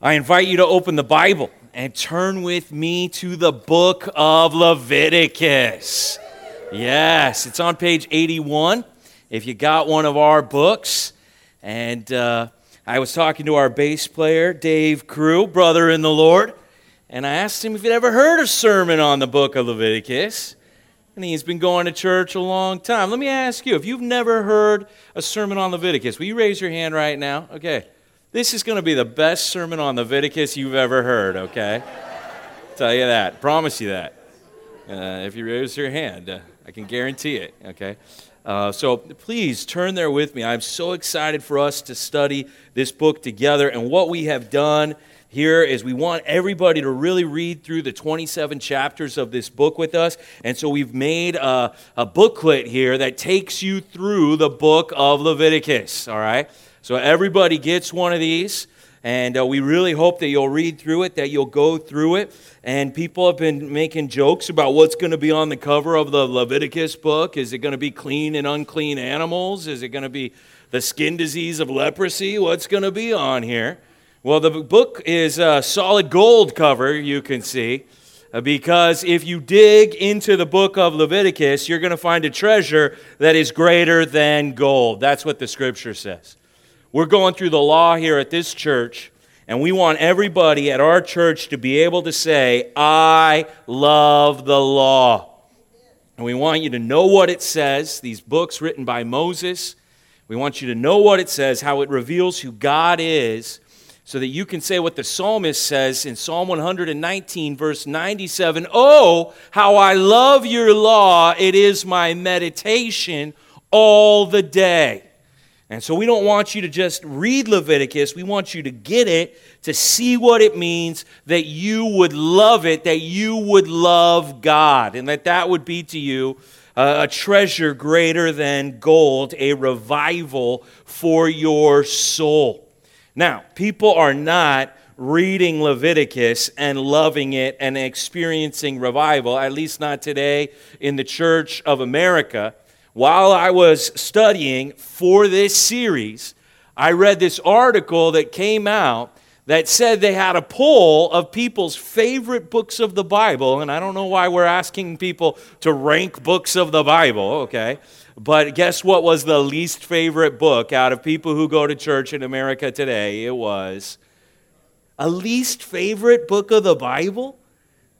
I invite you to open the Bible and turn with me to the book of Leviticus. Yes, it's on page 81 if you got one of our books. And uh, I was talking to our bass player, Dave Crew, brother in the Lord, and I asked him if he'd ever heard a sermon on the book of Leviticus. And he's been going to church a long time. Let me ask you if you've never heard a sermon on Leviticus, will you raise your hand right now? Okay. This is going to be the best sermon on Leviticus you've ever heard, okay? Tell you that. Promise you that. Uh, if you raise your hand, uh, I can guarantee it, okay? Uh, so please turn there with me. I'm so excited for us to study this book together. And what we have done here is we want everybody to really read through the 27 chapters of this book with us. And so we've made a, a booklet here that takes you through the book of Leviticus, all right? So everybody gets one of these. And uh, we really hope that you'll read through it, that you'll go through it. And people have been making jokes about what's going to be on the cover of the Leviticus book. Is it going to be clean and unclean animals? Is it going to be the skin disease of leprosy? What's going to be on here? Well, the book is a solid gold cover, you can see, uh, because if you dig into the book of Leviticus, you're going to find a treasure that is greater than gold. That's what the scripture says. We're going through the law here at this church, and we want everybody at our church to be able to say, I love the law. And we want you to know what it says, these books written by Moses. We want you to know what it says, how it reveals who God is, so that you can say what the psalmist says in Psalm 119, verse 97 Oh, how I love your law! It is my meditation all the day. And so we don't want you to just read Leviticus. We want you to get it, to see what it means, that you would love it, that you would love God, and that that would be to you a treasure greater than gold, a revival for your soul. Now, people are not reading Leviticus and loving it and experiencing revival, at least not today in the Church of America while I was studying for this series, I read this article that came out that said they had a poll of people's favorite books of the Bible. And I don't know why we're asking people to rank books of the Bible, okay? But guess what was the least favorite book out of people who go to church in America today? It was a least favorite book of the Bible?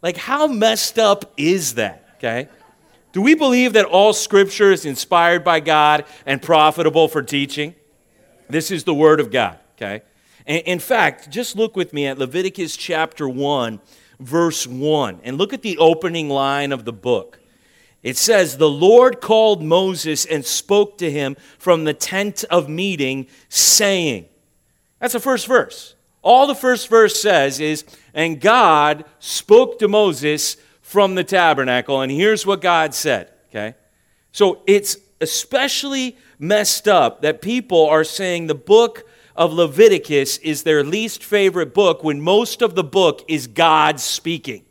Like, how messed up is that, okay? Do we believe that all scripture is inspired by God and profitable for teaching? This is the word of God, okay? In fact, just look with me at Leviticus chapter 1, verse 1, and look at the opening line of the book. It says, The Lord called Moses and spoke to him from the tent of meeting, saying, That's the first verse. All the first verse says is, And God spoke to Moses from the tabernacle. And here's what God said, okay? So it's especially messed up that people are saying the book of Leviticus is their least favorite book when most of the book is God speaking.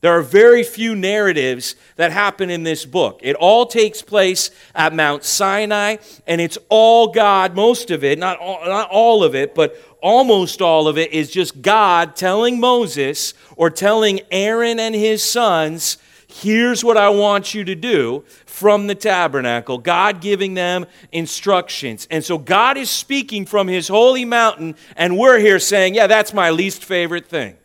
There are very few narratives that happen in this book. It all takes place at Mount Sinai, and it's all God, most of it, not all, not all of it, but almost all of it is just God telling Moses or telling Aaron and his sons, here's what I want you to do from the tabernacle. God giving them instructions. And so God is speaking from his holy mountain, and we're here saying, yeah, that's my least favorite thing.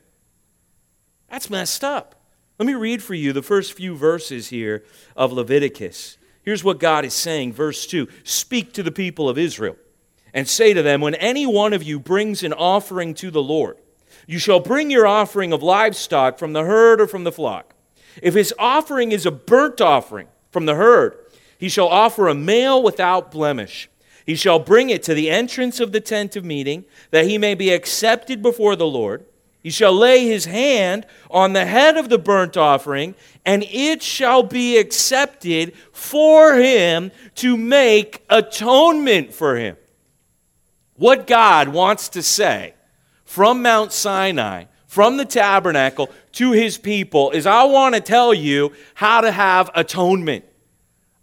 That's messed up. Let me read for you the first few verses here of Leviticus. Here's what God is saying, verse 2 Speak to the people of Israel and say to them, When any one of you brings an offering to the Lord, you shall bring your offering of livestock from the herd or from the flock. If his offering is a burnt offering from the herd, he shall offer a male without blemish. He shall bring it to the entrance of the tent of meeting, that he may be accepted before the Lord. He shall lay his hand on the head of the burnt offering, and it shall be accepted for him to make atonement for him. What God wants to say from Mount Sinai, from the tabernacle to his people, is I want to tell you how to have atonement.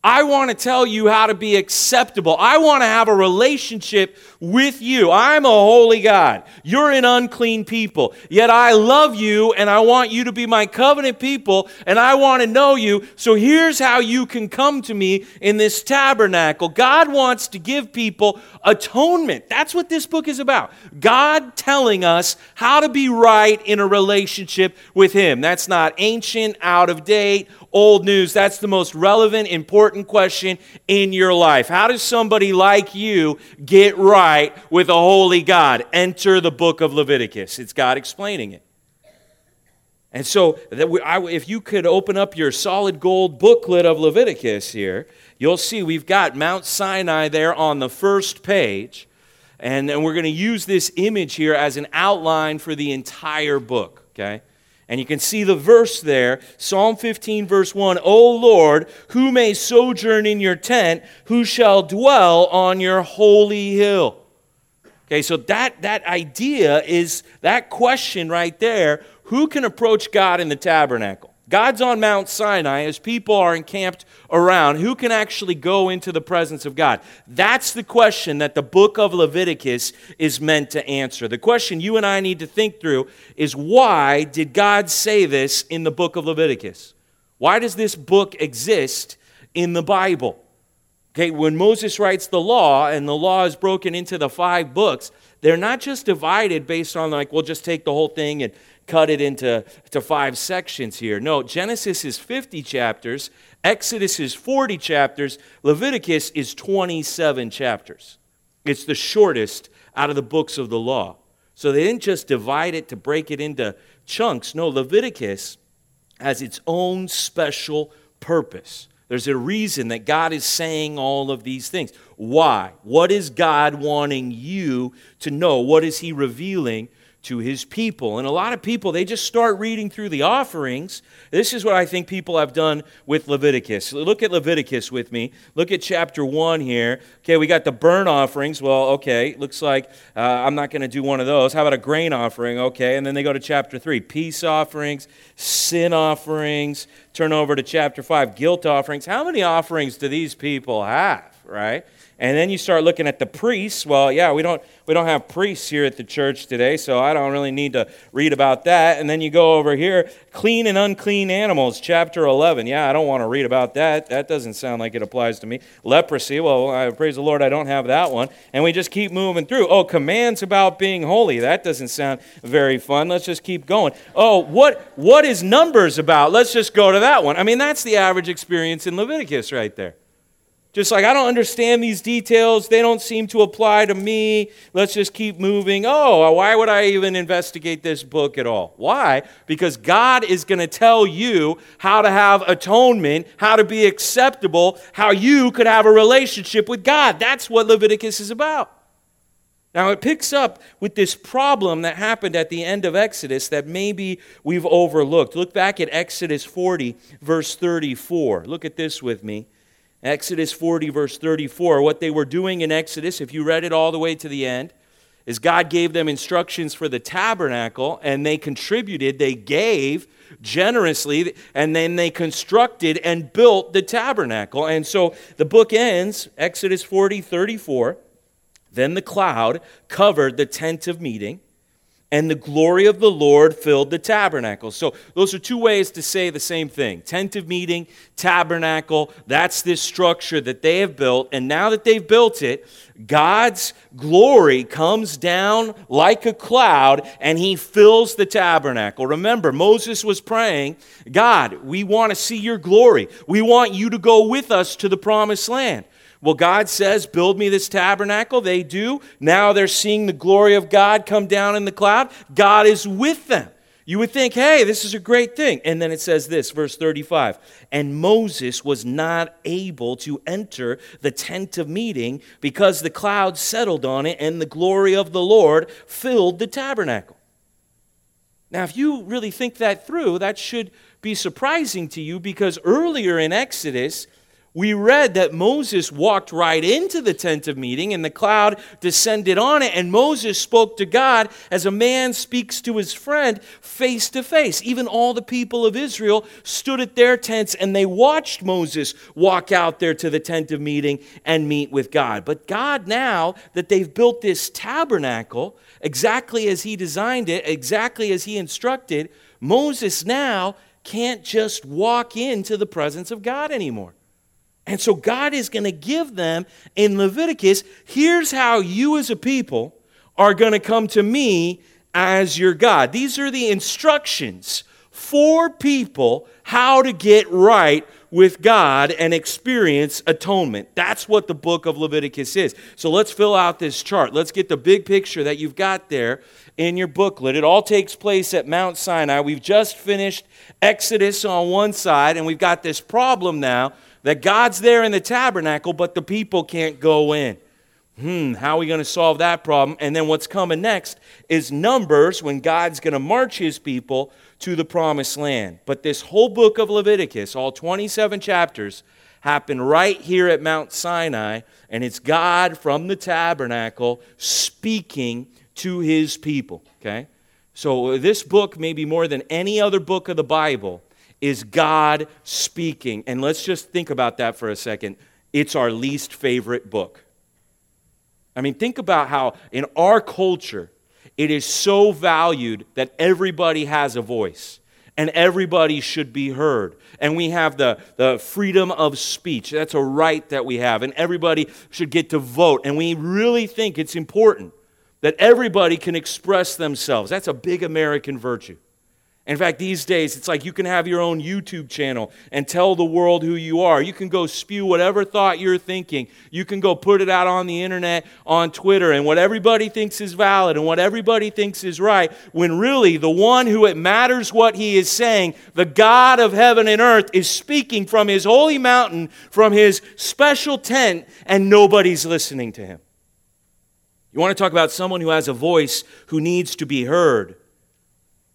I want to tell you how to be acceptable. I want to have a relationship with you. I'm a holy God. You're an unclean people. Yet I love you and I want you to be my covenant people and I want to know you. So here's how you can come to me in this tabernacle. God wants to give people atonement. That's what this book is about. God telling us how to be right in a relationship with Him. That's not ancient, out of date, old news. That's the most relevant, important question in your life. How does somebody like you get right with a holy God? Enter the book of Leviticus. It's God explaining it. And so, if you could open up your solid gold booklet of Leviticus here, you'll see we've got Mount Sinai there on the first page. And, and we're going to use this image here as an outline for the entire book, okay? And you can see the verse there Psalm 15, verse 1 O Lord, who may sojourn in your tent, who shall dwell on your holy hill? Okay, so that, that idea is that question right there who can approach God in the tabernacle? God's on Mount Sinai as people are encamped around. Who can actually go into the presence of God? That's the question that the book of Leviticus is meant to answer. The question you and I need to think through is why did God say this in the book of Leviticus? Why does this book exist in the Bible? Okay, when Moses writes the law and the law is broken into the five books, they're not just divided based on like we'll just take the whole thing and cut it into to five sections here. No, Genesis is 50 chapters, Exodus is 40 chapters, Leviticus is 27 chapters. It's the shortest out of the books of the law. So they didn't just divide it to break it into chunks. No, Leviticus has its own special purpose. There's a reason that God is saying all of these things. Why? What is God wanting you to know? What is He revealing to his people. And a lot of people, they just start reading through the offerings. This is what I think people have done with Leviticus. Look at Leviticus with me. Look at chapter 1 here. Okay, we got the burnt offerings. Well, okay, looks like uh, I'm not going to do one of those. How about a grain offering? Okay, and then they go to chapter 3 peace offerings, sin offerings. Turn over to chapter 5 guilt offerings. How many offerings do these people have, right? And then you start looking at the priests. Well, yeah, we don't, we don't have priests here at the church today, so I don't really need to read about that. And then you go over here, clean and unclean animals, chapter 11. Yeah, I don't want to read about that. That doesn't sound like it applies to me. Leprosy, well, I, praise the Lord, I don't have that one. And we just keep moving through. Oh, commands about being holy. That doesn't sound very fun. Let's just keep going. Oh, what, what is Numbers about? Let's just go to that one. I mean, that's the average experience in Leviticus right there. Just like, I don't understand these details. They don't seem to apply to me. Let's just keep moving. Oh, why would I even investigate this book at all? Why? Because God is going to tell you how to have atonement, how to be acceptable, how you could have a relationship with God. That's what Leviticus is about. Now, it picks up with this problem that happened at the end of Exodus that maybe we've overlooked. Look back at Exodus 40, verse 34. Look at this with me. Exodus 40, verse 34. What they were doing in Exodus, if you read it all the way to the end, is God gave them instructions for the tabernacle, and they contributed, they gave generously, and then they constructed and built the tabernacle. And so the book ends, Exodus 40, 34. Then the cloud covered the tent of meeting and the glory of the Lord filled the tabernacle. So, those are two ways to say the same thing tent of meeting, tabernacle. That's this structure that they have built. And now that they've built it, God's glory comes down like a cloud and he fills the tabernacle. Remember, Moses was praying, God, we want to see your glory. We want you to go with us to the promised land. Well, God says, Build me this tabernacle. They do. Now they're seeing the glory of God come down in the cloud. God is with them. You would think, hey, this is a great thing. And then it says this, verse 35 And Moses was not able to enter the tent of meeting because the cloud settled on it and the glory of the Lord filled the tabernacle. Now, if you really think that through, that should be surprising to you because earlier in Exodus, We read that Moses walked right into the tent of meeting and the cloud descended on it, and Moses spoke to God as a man speaks to his friend face to face. Even all the people of Israel stood at their tents and they watched Moses walk out there to the tent of meeting and meet with God. But God, now that they've built this tabernacle exactly as he designed it, exactly as he instructed, Moses now can't just walk into the presence of God anymore. And so God is going to give them in Leviticus here's how you as a people are going to come to me as your God. These are the instructions for people how to get right with God and experience atonement. That's what the book of Leviticus is. So let's fill out this chart. Let's get the big picture that you've got there in your booklet. It all takes place at Mount Sinai. We've just finished Exodus on one side, and we've got this problem now that God's there in the tabernacle, but the people can't go in. Hmm, how are we going to solve that problem? And then what's coming next is Numbers when God's going to march his people to the promised land. But this whole book of Leviticus, all 27 chapters, happen right here at Mount Sinai, and it's God from the tabernacle speaking to his people. Okay? So this book, maybe more than any other book of the Bible, is God speaking. And let's just think about that for a second. It's our least favorite book. I mean, think about how in our culture, it is so valued that everybody has a voice and everybody should be heard. And we have the, the freedom of speech. That's a right that we have. And everybody should get to vote. And we really think it's important that everybody can express themselves. That's a big American virtue. In fact, these days, it's like you can have your own YouTube channel and tell the world who you are. You can go spew whatever thought you're thinking. You can go put it out on the internet, on Twitter, and what everybody thinks is valid and what everybody thinks is right, when really the one who it matters what he is saying, the God of heaven and earth, is speaking from his holy mountain, from his special tent, and nobody's listening to him. You want to talk about someone who has a voice who needs to be heard?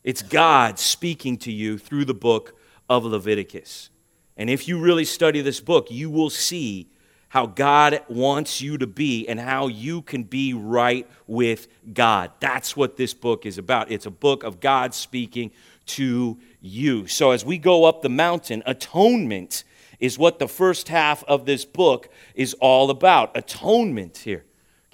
It's God speaking to you through the book of Leviticus. And if you really study this book, you will see how God wants you to be and how you can be right with God. That's what this book is about. It's a book of God speaking to you. So as we go up the mountain, atonement is what the first half of this book is all about. Atonement here.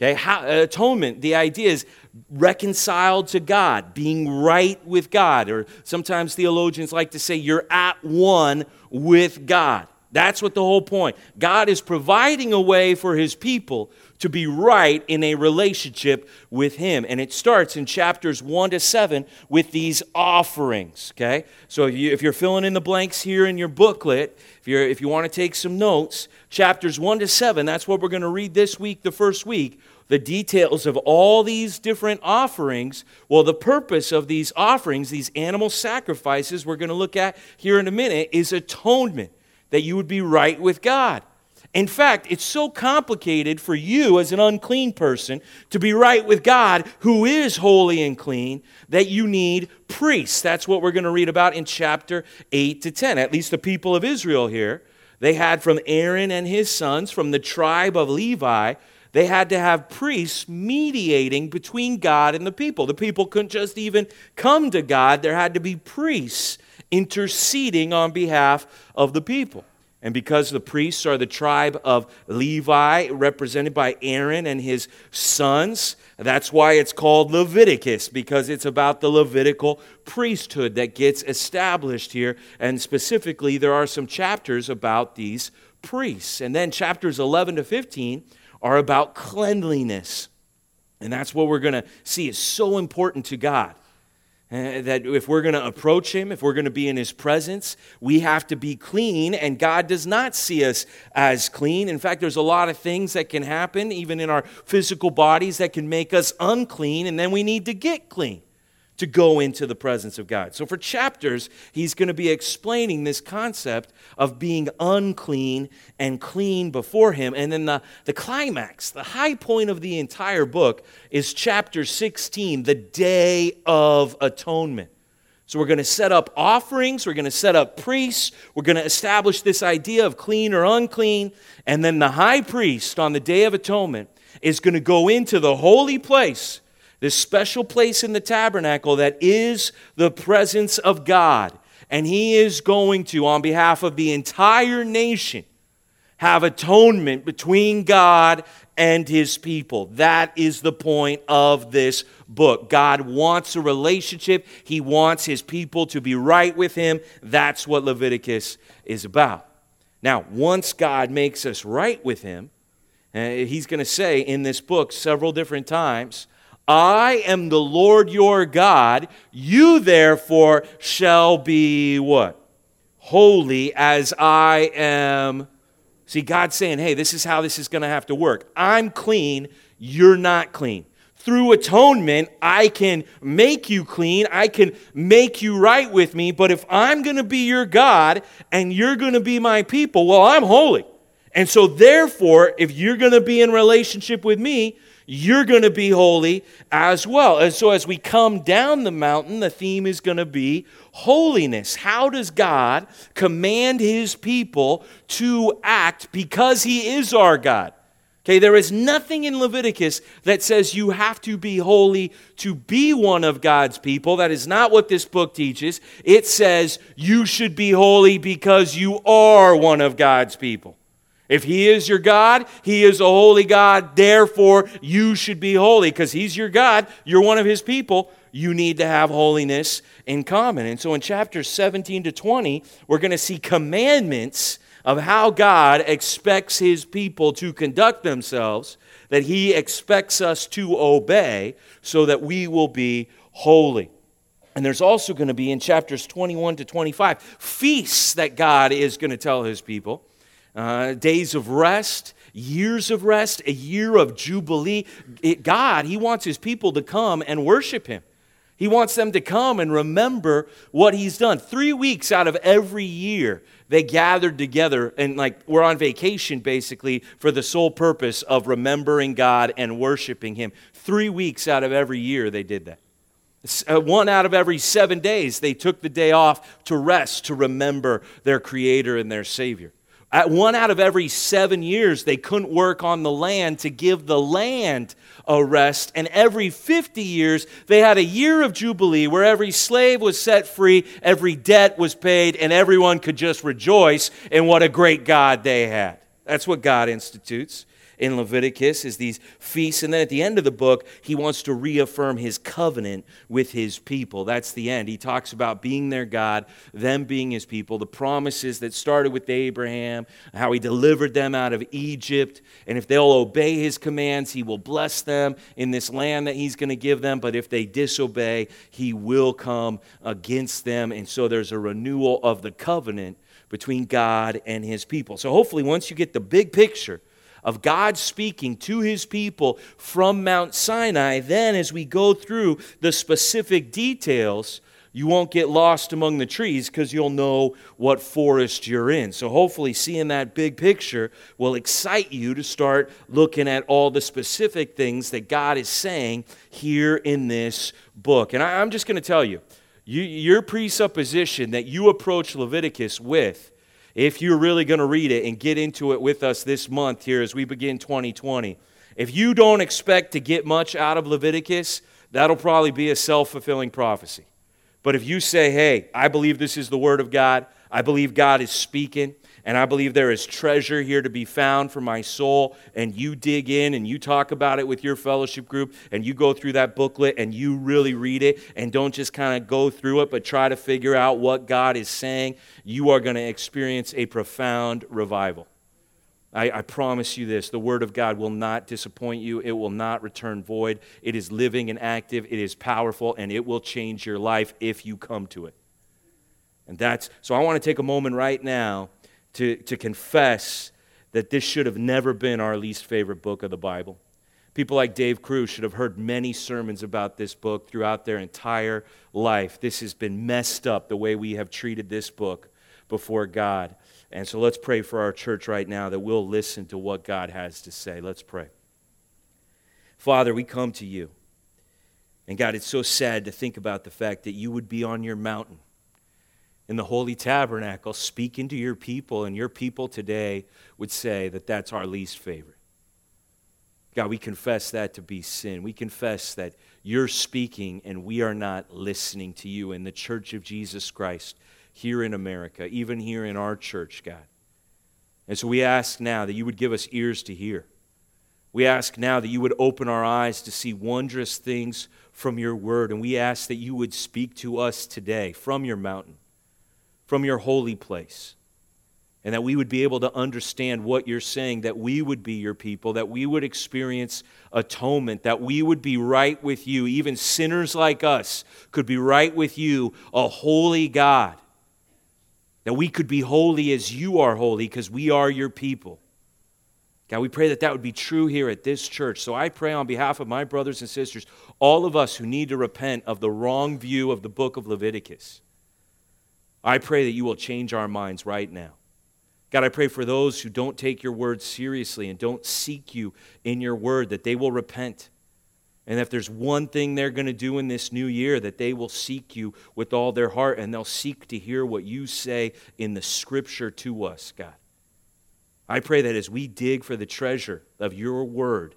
Okay, How, atonement, the idea is reconciled to God, being right with God. Or sometimes theologians like to say you're at one with God. That's what the whole point. God is providing a way for his people to be right in a relationship with him. And it starts in chapters 1 to 7 with these offerings, okay? So if, you, are filling in the blanks here in your booklet, if, you're, if you want to take some notes, chapters 1 to 7, that's what we're going to read this week, the first week the details of all these different offerings. Well, the purpose of these offerings, these animal sacrifices we're going to look at here in a minute, is atonement, that you would be right with God. In fact, it's so complicated for you as an unclean person to be right with God, who is holy and clean, that you need priests. That's what we're going to read about in chapter 8 to 10. At least the people of Israel here. They had from Aaron and his sons, from the tribe of Levi, they had to have priests mediating between God and the people. The people couldn't just even come to God, there had to be priests interceding on behalf of the people. And because the priests are the tribe of Levi, represented by Aaron and his sons, that's why it's called Leviticus, because it's about the Levitical priesthood that gets established here. And specifically, there are some chapters about these priests. And then chapters 11 to 15 are about cleanliness. And that's what we're going to see is so important to God. Uh, that if we're going to approach Him, if we're going to be in His presence, we have to be clean, and God does not see us as clean. In fact, there's a lot of things that can happen, even in our physical bodies, that can make us unclean, and then we need to get clean to go into the presence of God. So, for chapters, he's going to be explaining this concept of being unclean and clean before him. And then the, the climax, the high point of the entire book, is chapter 16, the Day of Atonement. So we're going to set up offerings, we're going to set up priests, we're going to establish this idea of clean or unclean, and then the high priest on the Day of Atonement is going to go into the holy place, this special place in the tabernacle that is the presence of God. And he is going to, on behalf of the entire nation, have atonement between God and his people. That is the point of this book. God wants a relationship, he wants his people to be right with him. That's what Leviticus is about. Now, once God makes us right with him, uh, he's going to say in this book several different times, I am the Lord your God. You therefore shall be what? Holy as I am. See, God's saying, hey, this is how this is going to have to work. I'm clean. You're not clean. Through atonement, I can make you clean. I can make you right with me. But if I'm going to be your God and you're going to be my people, well, I'm holy. And so, therefore, if you're going to be in relationship with me, you're going to be holy as well. And so, as we come down the mountain, the theme is going to be holiness. How does God command his people to act because he is our God? Okay, there is nothing in Leviticus that says you have to be holy to be one of God's people. That is not what this book teaches. It says you should be holy because you are one of God's people. If He is your God, He is a holy God. Therefore, you should be holy because He's your God. You're one of His people. You need to have holiness in common. And so in chapters 17 to 20, we're going to see commandments of how God expects His people to conduct themselves, that He expects us to obey so that we will be holy. And there's also going to be in chapters 21 to 25 feasts that God is going to tell His people uh, days of rest, years of rest, a year of jubilee. It, God, He wants His people to come and worship Him. He wants them to come and remember what He's done. Three weeks out of every year, they gathered together and, like, we're on vacation basically for the sole purpose of remembering God and worshiping Him. Three weeks out of every year, they did that. Uh, one out of every seven days, they took the day off to rest, to remember their Creator and their Savior. At one out of every seven years, they couldn't work on the land to give the land a rest. And every 50 years, they had a year of Jubilee where every slave was set free, every debt was paid, and everyone could just rejoice in what a great God they had. That's what God institutes in Leviticus is these feasts. And then at the end of the book, he wants to reaffirm his covenant with his people. That's the end. He talks about being their God, them being his people, the promises that started with Abraham, how he delivered them out of Egypt. And if they'll obey his commands, he will bless them in this land that he's going to give them. But if they disobey, he will come against them. And so there's a renewal of the covenant between God and his people. So hopefully, once you get the big picture, of God speaking to his people from Mount Sinai, then as we go through the specific details, you won't get lost among the trees because you'll know what forest you're in. So, hopefully, seeing that big picture will excite you to start looking at all the specific things that God is saying here in this book. And I, am just going to tell you, you your presupposition that you approach Leviticus with if you're really going to read it and get into it with us this month here as we begin 2020, if you don't expect to get much out of Leviticus, that'll probably be a self fulfilling prophecy. But if you say, hey, I believe this is the Word of God, I believe God is speaking, and I believe there is treasure here to be found for my soul. And you dig in and you talk about it with your fellowship group and you go through that booklet and you really read it and don't just kind of go through it, but try to figure out what God is saying. You are going to experience a profound revival. I, I, promise you this the Word of God will not disappoint you. It will not return void. It is living and active, it is powerful, and it will change your life if you come to it. And that's so I want to take a moment right now to, to confess that this should have never been our least favorite book of the Bible. People like Dave Cruz should have heard many sermons about this book throughout their entire life. This has been messed up the way we have treated this book before God. And so let's pray for our church right now that we'll listen to what God has to say. Let's pray. Father, we come to you. And God, it's so sad to think about the fact that you would be on your mountain in the holy tabernacle speaking to your people, and your people today would say that that's our least favorite. God, we confess that to be sin. We confess that you're speaking and we are not listening to you in the church of Jesus Christ here in America, even here in our church, God. And so we ask now that you would give us ears to hear. We ask now that you would open our eyes to see wondrous things from your word. And we ask that you would speak to us today from your mountain, from your holy place and that we would be able to understand what you're saying, that we would be your people, that we would experience atonement, that we would be right with you. Even sinners like us could be right with you, a holy God. That we could be holy as you are holy because we are your people. God, we pray that that would be true here at this church. So I pray on behalf of my brothers and sisters, all of us who need to repent of the wrong view of the book of Leviticus, I pray that you will change our minds right now. God, I pray for those who don't take your word seriously and don't seek you in your word, that they will repent. And if there's one thing they're going to do in this new year, that they will seek you with all their heart and they'll seek to hear what you say in the scripture to us, God. I pray that as we dig for the treasure of your word,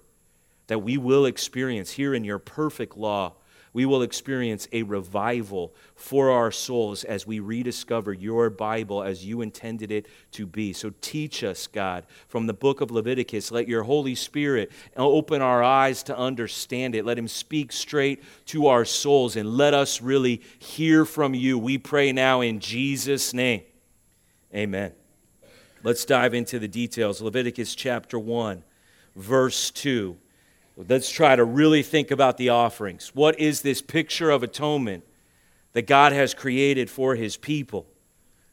that we will experience here in your perfect law we will experience a revival for our souls as we rediscover your Bible as you intended it to be. So teach us, God, from the book of Leviticus. Let your Holy Spirit open our eyes to understand it. Let him speak straight to our souls and let us really hear from you. We pray now in Jesus' name. Amen. Let's dive into the details. Leviticus chapter 1, verse 2. Let's try to really think about the offerings. What is this picture of atonement that God has created for his people?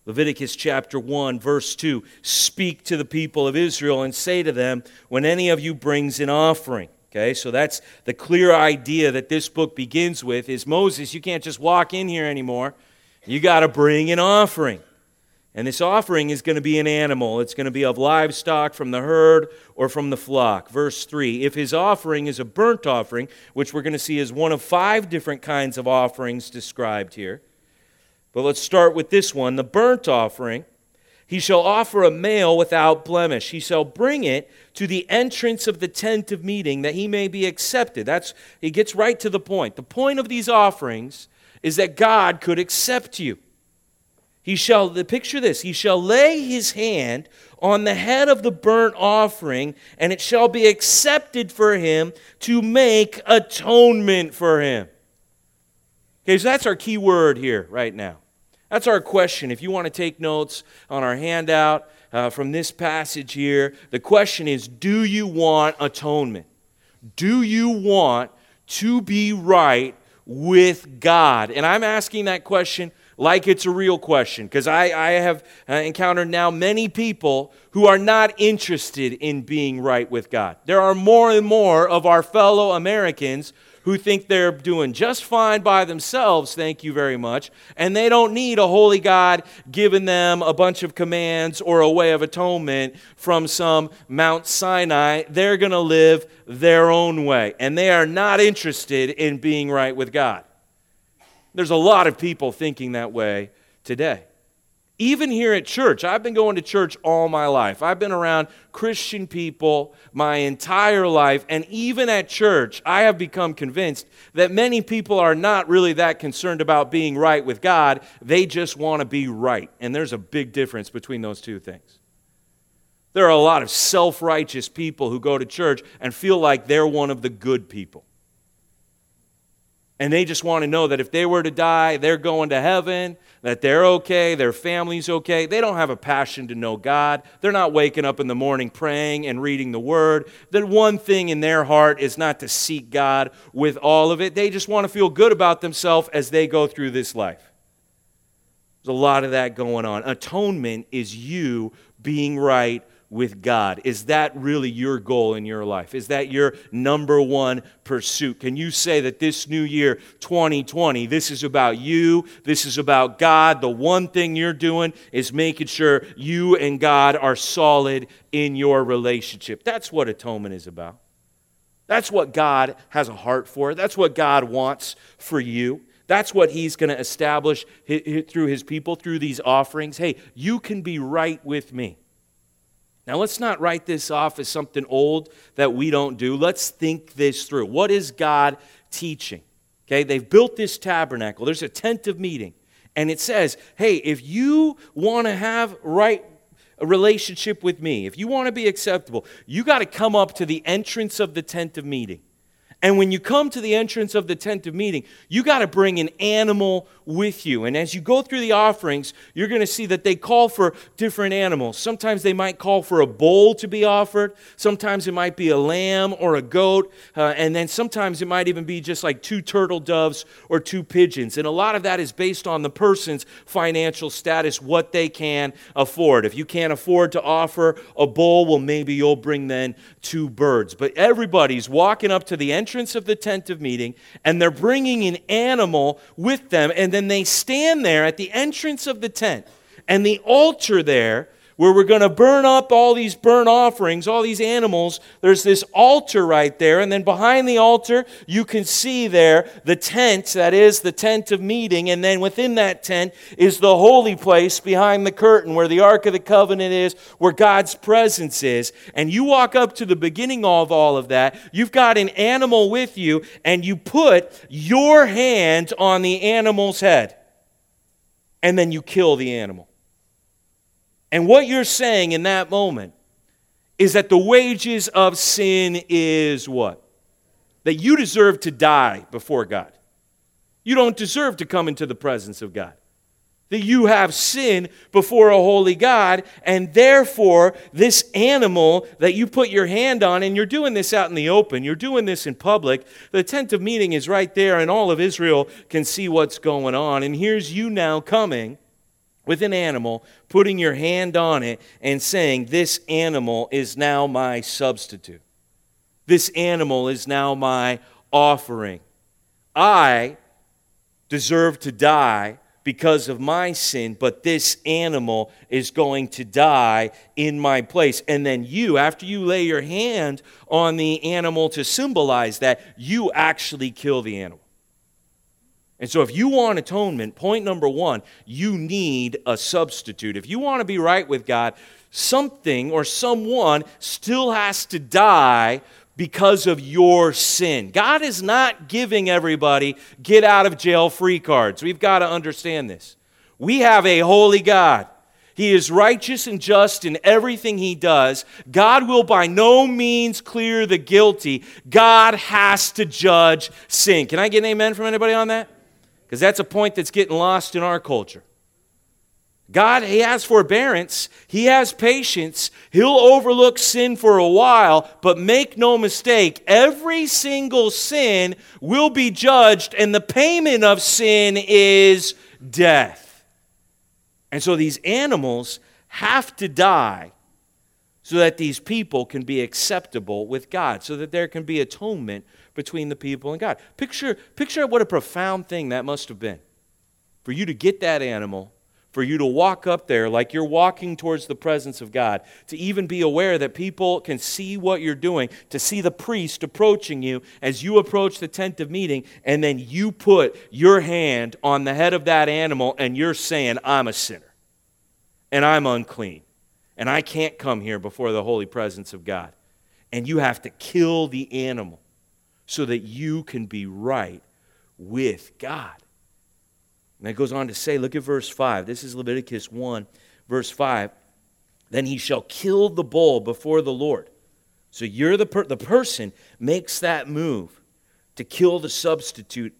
Leviticus chapter 1, verse 2 Speak to the people of Israel and say to them, When any of you brings an offering, Okay, so that's the clear idea that this book begins with is Moses, you can't just walk in here anymore. You got to bring an offering. And this offering is going to be an animal. It's going to be of livestock from the herd or from the flock. Verse 3 If his offering is a burnt offering, which we're going to see is one of five different kinds of offerings described here. But let's start with this one the burnt offering. He shall offer a male without blemish. He shall bring it to the entrance of the tent of meeting that he may be accepted. That's he gets right to the point. The point of these offerings is that God could accept you. He shall, picture this, he shall lay his hand on the head of the burnt offering, and it shall be accepted for him to make atonement for him. Okay, so that's our key word here right now. That's our question. If you want to take notes on our handout uh, from this passage here, the question is Do you want atonement? Do you want to be right with God? And I'm asking that question like it's a real question because I, I have uh, encountered now many people who are not interested in being right with God. There are more and more of our fellow Americans who think they're doing just fine by themselves, thank you very much, and they don't need a holy God giving them a bunch of commands or a way of atonement from some Mount Sinai. They're going to live their own way, and they are not interested in being right with God. There's a lot of people thinking that way today. Even here at church, I've been going to church all my life. I've been around Christian people my entire life. And even at church, I have become convinced that many people are not really that concerned about being right with God. They just want to be right. And there's a big difference between those two things. There are a lot of self righteous people who go to church and feel like they're one of the good people. And they just want to know that if they were to die, they're going to heaven, that they're okay, their family's okay. They don't have a passion to know God. They're not waking up in the morning praying and reading the Word. The one thing in their heart is not to seek God with all of it. They just want to feel good about themselves as they go through this life. There's a lot of that going on. Atonement is you being right with God? Is that really your goal in your life? Is that your number one pursuit? Can you say that this new year, 2020, this is about you, this is about God? The one thing you're doing is making sure you and God are solid in your relationship. That's what atonement is about. That's what God has a heart for. That's what God wants for you. That's what He's going to establish through His people, through these offerings. Hey, you can be right with me. Now, let's not write this off as something old that we don't do. Let's think this through. What is God teaching? Okay, they've built this tabernacle. There's a tent of meeting. And it says, hey, if you want to have right a relationship with me, if you want to be acceptable, you got to come up to the entrance of the tent of meeting. And when you come to the entrance of the tent of meeting, you got to bring an animal with you. And as you go through the offerings, you're going to see that they call for different animals. Sometimes they might call for a bull to be offered, sometimes it might be a lamb or a goat, uh, and then sometimes it might even be just like two turtle doves or two pigeons. And a lot of that is based on the person's financial status, what they can afford. If you can't afford to offer a bull, well, maybe you'll bring then two birds. But everybody's walking up to the entrance of the tent of meeting, and they're bringing an animal with them, and then they stand there at the entrance of the tent. And the altar there where we're going to burn up all these burnt offerings, all these animals. There's this altar right there. And then behind the altar, you can see there the tent, that is the tent of meeting. And then within that tent is the holy place behind the curtain where the Ark of the Covenant is, where God's presence is. And you walk up to the beginning of all of that. You've got an animal with you, and you put your hand on the animal's head. And then you kill the animal. And what you're saying in that moment is that the wages of sin is what? That you deserve to die before God. You don't deserve to come into the presence of God. That you have sin before a holy God, and therefore, this animal that you put your hand on, and you're doing this out in the open, you're doing this in public. The tent of meeting is right there, and all of Israel can see what's going on. And here's you now coming with an animal, putting your hand on it, and saying, This animal is now my substitute. This animal is now my offering. I deserve to die because of my sin, but this animal is going to die in my place. And then you, after you lay your hand on the animal to symbolize that, you actually kill the animal. And so, if you want atonement, point number one, you need a substitute. If you want to be right with God, something or someone still has to die because of your sin. God is not giving everybody get out of jail free cards. We've got to understand this. We have a holy God. He is righteous and just in everything he does. God will by no means clear the guilty. God has to judge sin. Can I get an amen from anybody on that? Because that's a point that's getting lost in our culture. God, He has forbearance, He has patience. He'll overlook sin for a while, but make no mistake, every single sin will be judged, and the payment of sin is death. And so these animals have to die so that these people can be acceptable with God, so that there can be atonement between the people and God. Picture, picture what a profound thing that must have been for you to get that animal, for you to walk up there like you're walking towards the presence of God, to even be aware that people can see what you're doing, to see the priest approaching you as you approach the tent of meeting, and then you put your hand on the head of that animal and you're saying, I'm a sinner and I'm unclean and I can't come here before the holy presence of God. And you have to kill the animal so that you can be right with God. And it goes on to say, look at verse 5. This is Leviticus 1, verse 5. Then he shall kill the bull before the Lord. So you're the, per- the person makes that move to kill the substitute,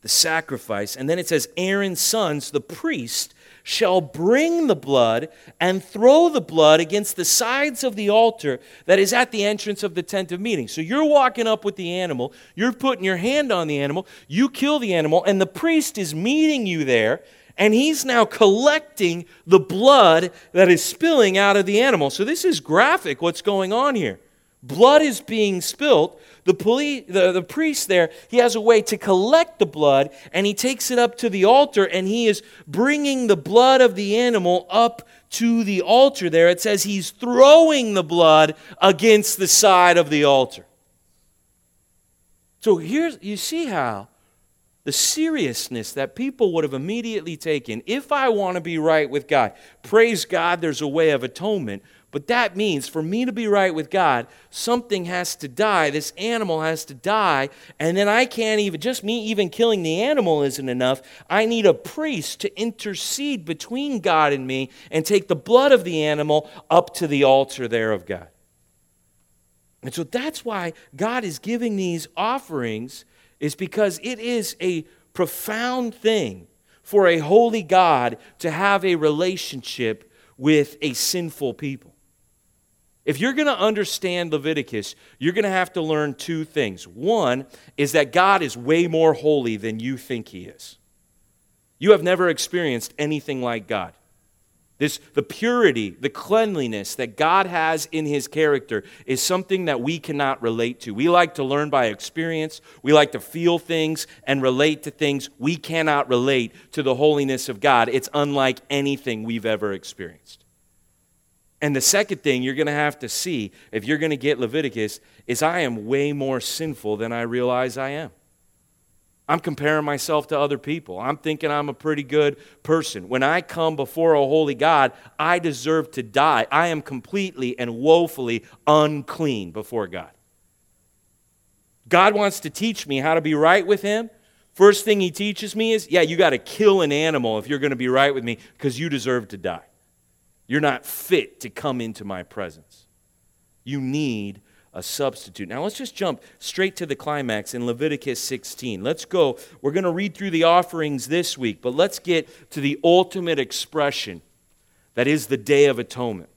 the sacrifice. And then it says, Aaron's sons, the priest, shall bring the blood and throw the blood against the sides of the altar that is at the entrance of the tent of meeting. So you're walking up with the animal, you're putting your hand on the animal, you kill the animal, and the priest is meeting you there, and he's now collecting the blood that is spilling out of the animal. So this is graphic what's going on here. Blood is being spilt. The, the, the priest there, he has a way to collect the blood, and he takes it up to the altar, and he is bringing the blood of the animal up to the altar there. It says he's throwing the blood against the side of the altar. So here's, you see how the seriousness that people would have immediately taken if I want to be right with God. Praise God, there's a way of atonement. But that means for me to be right with God, something has to die. This animal has to die. And then I can't even, just me even killing the animal isn't enough. I need a priest to intercede between God and me and take the blood of the animal up to the altar there of God. And so that's why God is giving these offerings, is because it is a profound thing for a holy God to have a relationship with a sinful people. If you're going to understand Leviticus, you're going to have to learn two things. One is that God is way more holy than you think he is. You have never experienced anything like God. This, the purity, the cleanliness that God has in his character is something that we cannot relate to. We like to learn by experience. We like to feel things and relate to things. We cannot relate to the holiness of God. It's unlike anything we've ever experienced. And the second thing you're going to have to see if you're going to get Leviticus is I am way more sinful than I realize I am. I'm comparing myself to other people. I'm thinking I'm a pretty good person. When I come before a holy God, I deserve to die. I am completely and woefully unclean before God. God wants to teach me how to be right with Him. First thing He teaches me is yeah, you got to kill an animal if you're going to be right with me because you deserve to die. You're not fit to come into my presence. You need a substitute. Now let's just jump straight to the climax in Leviticus 16. Let's go. We're going to read through the offerings this week, but let's get to the ultimate expression that is the Day of Atonement.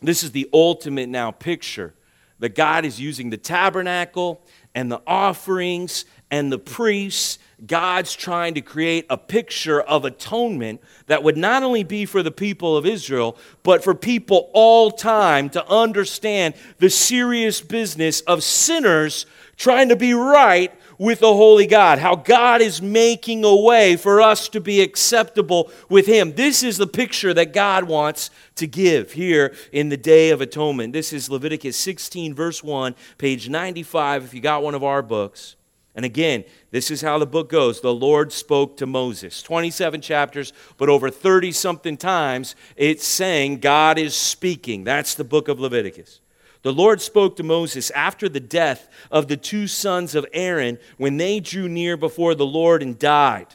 This is the ultimate now picture that God is using the tabernacle and the offerings and the priests God's trying to create a picture of atonement that would not only be for the people of Israel, but for people all time to understand the serious business of sinners trying to be right with the holy God. How God is making a way for us to be acceptable with Him. This is the picture that God wants to give here in the Day of Atonement. This is Leviticus 16, verse 1, page 95, if you got one of our books. And again, this is how the book goes. The Lord spoke to Moses. 27 chapters, but over 30 something times it's saying God is speaking. That's the book of Leviticus. The Lord spoke to Moses after the death of the two sons of Aaron when they drew near before the Lord and died.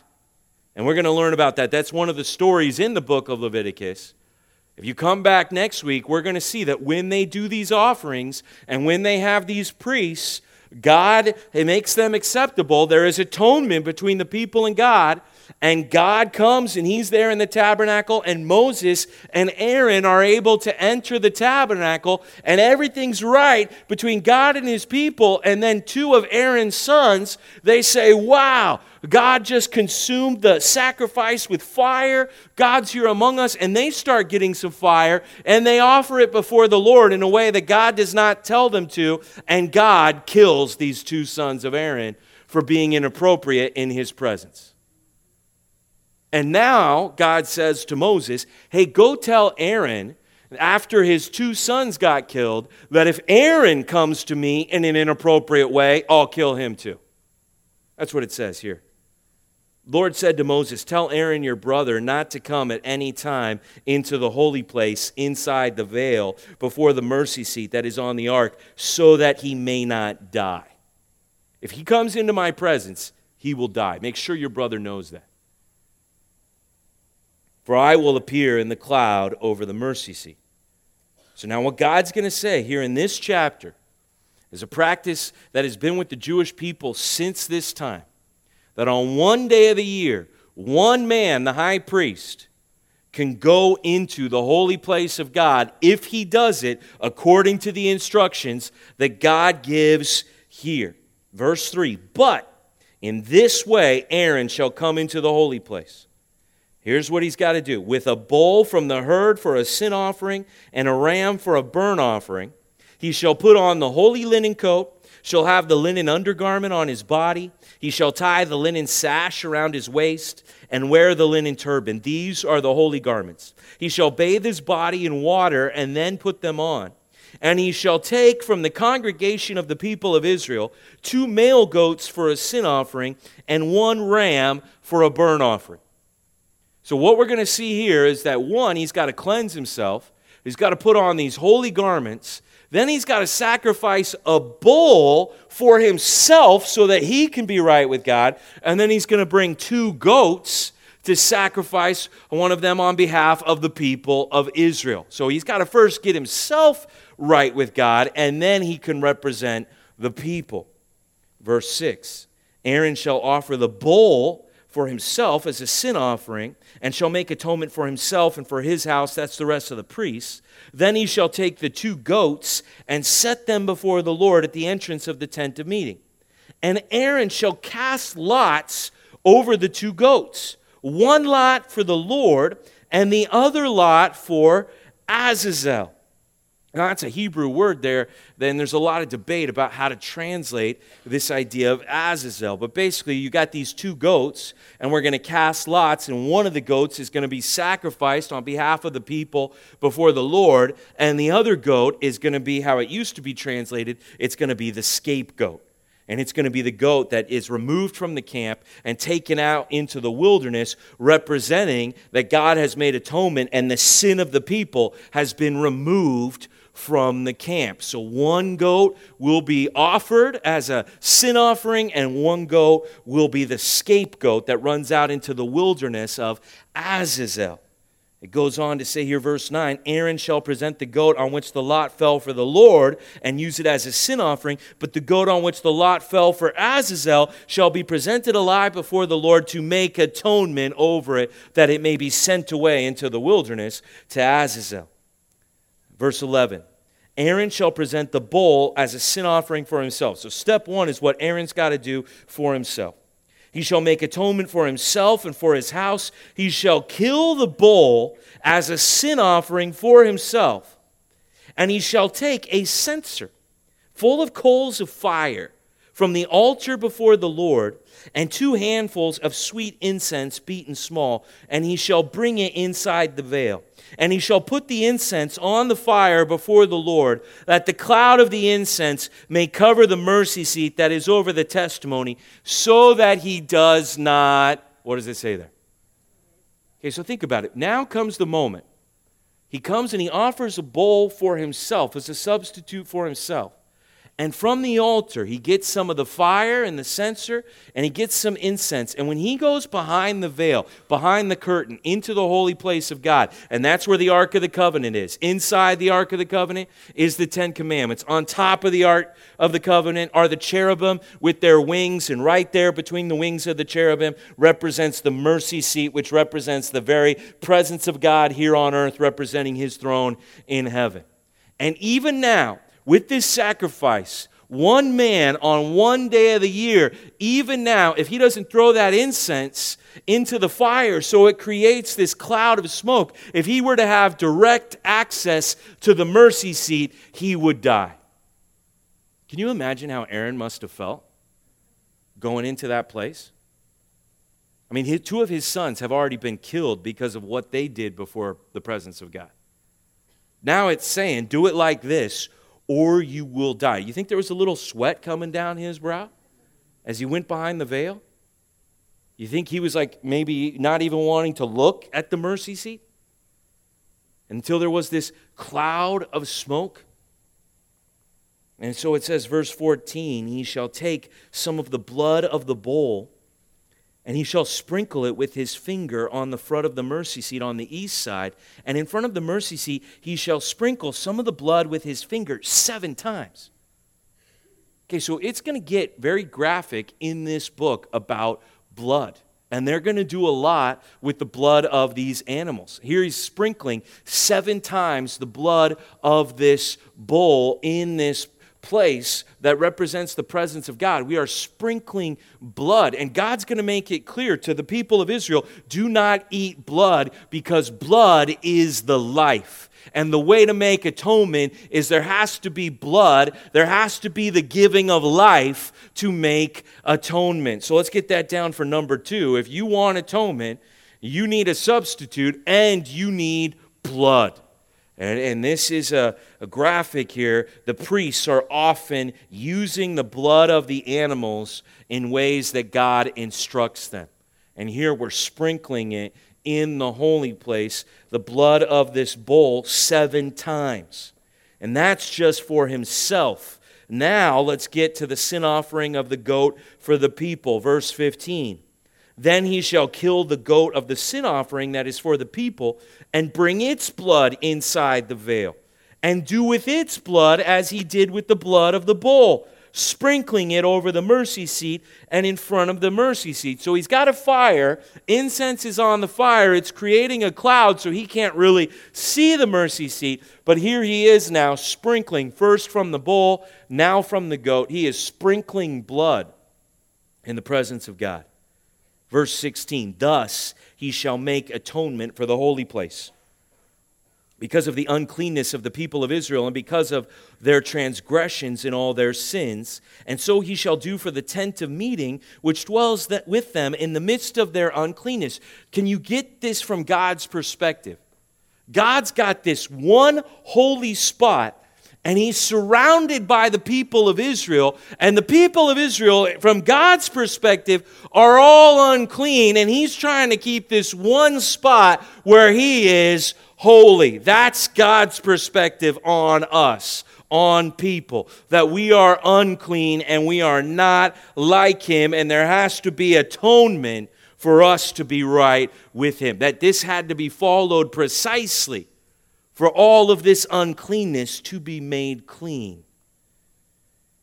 And we're going to learn about that. That's one of the stories in the book of Leviticus. If you come back next week, we're going to see that when they do these offerings and when they have these priests, God it makes them acceptable. There is atonement between the people and God. And God comes and he's there in the tabernacle, and Moses and Aaron are able to enter the tabernacle, and everything's right between God and his people. And then two of Aaron's sons, they say, Wow, God just consumed the sacrifice with fire. God's here among us. And they start getting some fire and they offer it before the Lord in a way that God does not tell them to. And God kills these two sons of Aaron for being inappropriate in his presence. And now God says to Moses, Hey, go tell Aaron after his two sons got killed that if Aaron comes to me in an inappropriate way, I'll kill him too. That's what it says here. Lord said to Moses, Tell Aaron your brother not to come at any time into the holy place inside the veil before the mercy seat that is on the ark, so that he may not die. If he comes into my presence, he will die. Make sure your brother knows that. For I will appear in the cloud over the mercy seat. So now, what God's going to say here in this chapter is a practice that has been with the Jewish people since this time that on one day of the year, one man, the high priest, can go into the holy place of God if he does it according to the instructions that God gives here. Verse 3 But in this way Aaron shall come into the holy place. Here's what he's got to do with a bull from the herd for a sin offering and a ram for a burnt offering. He shall put on the holy linen coat shall have the linen undergarment on his body. He shall tie the linen sash around his waist and wear the linen turban. These are the holy garments. He shall bathe his body in water and then put them on. And he shall take from the congregation of the people of Israel two male goats for a sin offering and one ram for a burnt offering. So, what we're going to see here is that one, he's got to cleanse himself, he's got to put on these holy garments. Then he's got to sacrifice a bull for himself so that he can be right with God. And then he's going to bring two goats to sacrifice one of them on behalf of the people of Israel. So he's got to first get himself right with God, and then he can represent the people. Verse 6 Aaron shall offer the bull for himself as a sin offering, and shall make atonement for himself and for his house. That's the rest of the priests. Then he shall take the two goats and set them before the Lord at the entrance of the tent of meeting. And Aaron shall cast lots over the two goats one lot for the Lord and the other lot for Azazel. Now, that's a Hebrew word there. Then there's a lot of debate about how to translate this idea of Azazel. But basically, you got these two goats, and we're going to cast lots, and one of the goats is going to be sacrificed on behalf of the people before the Lord, and the other goat is going to be how it used to be translated it's going to be the scapegoat and it's going to be the goat that is removed from the camp and taken out into the wilderness, representing that God has made atonement and the sin of the people has been removed from the camp. So one goat will be offered as a sin offering, and one goat will be the scapegoat that runs out into the wilderness of Azazel. It goes on to say here, verse 9 Aaron shall present the goat on which the lot fell for the Lord and use it as a sin offering, but the goat on which the lot fell for Azazel shall be presented alive before the Lord to make atonement over it, that it may be sent away into the wilderness to Azazel. Verse 11 Aaron shall present the bull as a sin offering for himself. So, step one is what Aaron's got to do for himself. He shall make atonement for himself and for his house. He shall kill the bull as a sin offering for himself. And he shall take a censer full of coals of fire from the altar before the Lord, and two handfuls of sweet incense beaten small, and he shall bring it inside the veil. And he shall put the incense on the fire before the Lord, that the cloud of the incense may cover the mercy seat that is over the testimony, so that he does not. What does it say there? Okay, so think about it. Now comes the moment. He comes and he offers a bowl for himself as a substitute for himself. And from the altar, he gets some of the fire and the censer, and he gets some incense. And when he goes behind the veil, behind the curtain, into the holy place of God, and that's where the Ark of the Covenant is. Inside the Ark of the Covenant is the Ten Commandments. On top of the Ark of the Covenant are the cherubim with their wings, and right there between the wings of the cherubim represents the mercy seat, which represents the very presence of God here on earth, representing his throne in heaven. And even now, with this sacrifice, one man on one day of the year, even now, if he doesn't throw that incense into the fire so it creates this cloud of smoke, if he were to have direct access to the mercy seat, he would die. Can you imagine how Aaron must have felt going into that place? I mean, two of his sons have already been killed because of what they did before the presence of God. Now it's saying, do it like this or you will die. You think there was a little sweat coming down his brow as he went behind the veil? You think he was like maybe not even wanting to look at the mercy seat? Until there was this cloud of smoke. And so it says, verse 14, he shall take some of the blood of the bowl and he shall sprinkle it with his finger on the front of the mercy seat on the east side. And in front of the mercy seat, he shall sprinkle some of the blood with his finger seven times. Okay, so it's going to get very graphic in this book about blood. And they're going to do a lot with the blood of these animals. Here he's sprinkling seven times the blood of this bull in this place that represents the presence of God. We are sprinkling blood, and God's going to make it clear to the people of Israel do not eat blood because blood is the life. And the way to make atonement is there has to be blood, there has to be the giving of life to make atonement. So let's get that down for number two. If you want atonement, you need a substitute and you need blood. And, and this is a, a graphic here. The priests are often using the blood of the animals in ways that God instructs them. And here we're sprinkling it in the holy place, the blood of this bull, seven times. And that's just for himself. Now let's get to the sin offering of the goat for the people. Verse 15. Then he shall kill the goat of the sin offering that is for the people, and bring its blood inside the veil, and do with its blood as he did with the blood of the bull, sprinkling it over the mercy seat and in front of the mercy seat. So he's got a fire, incense is on the fire, it's creating a cloud so he can't really see the mercy seat, but here he is now sprinkling, first from the bull, now from the goat. He is sprinkling blood in the presence of God. Verse 16 Thus he shall make atonement for the holy place. Because of the uncleanness of the people of Israel, and because of their transgressions and all their sins. And so he shall do for the tent of meeting, which dwells with them in the midst of their uncleanness. Can you get this from God's perspective? God's got this one holy spot and he's surrounded by the people of Israel. And the people of Israel, from God's perspective, are all unclean. And he's trying to keep this one spot where he is holy. That's God's perspective on us, on people. That we are unclean and we are not like him. And there has to be atonement for us to be right with him. That this had to be followed precisely for all of this uncleanness to be made clean.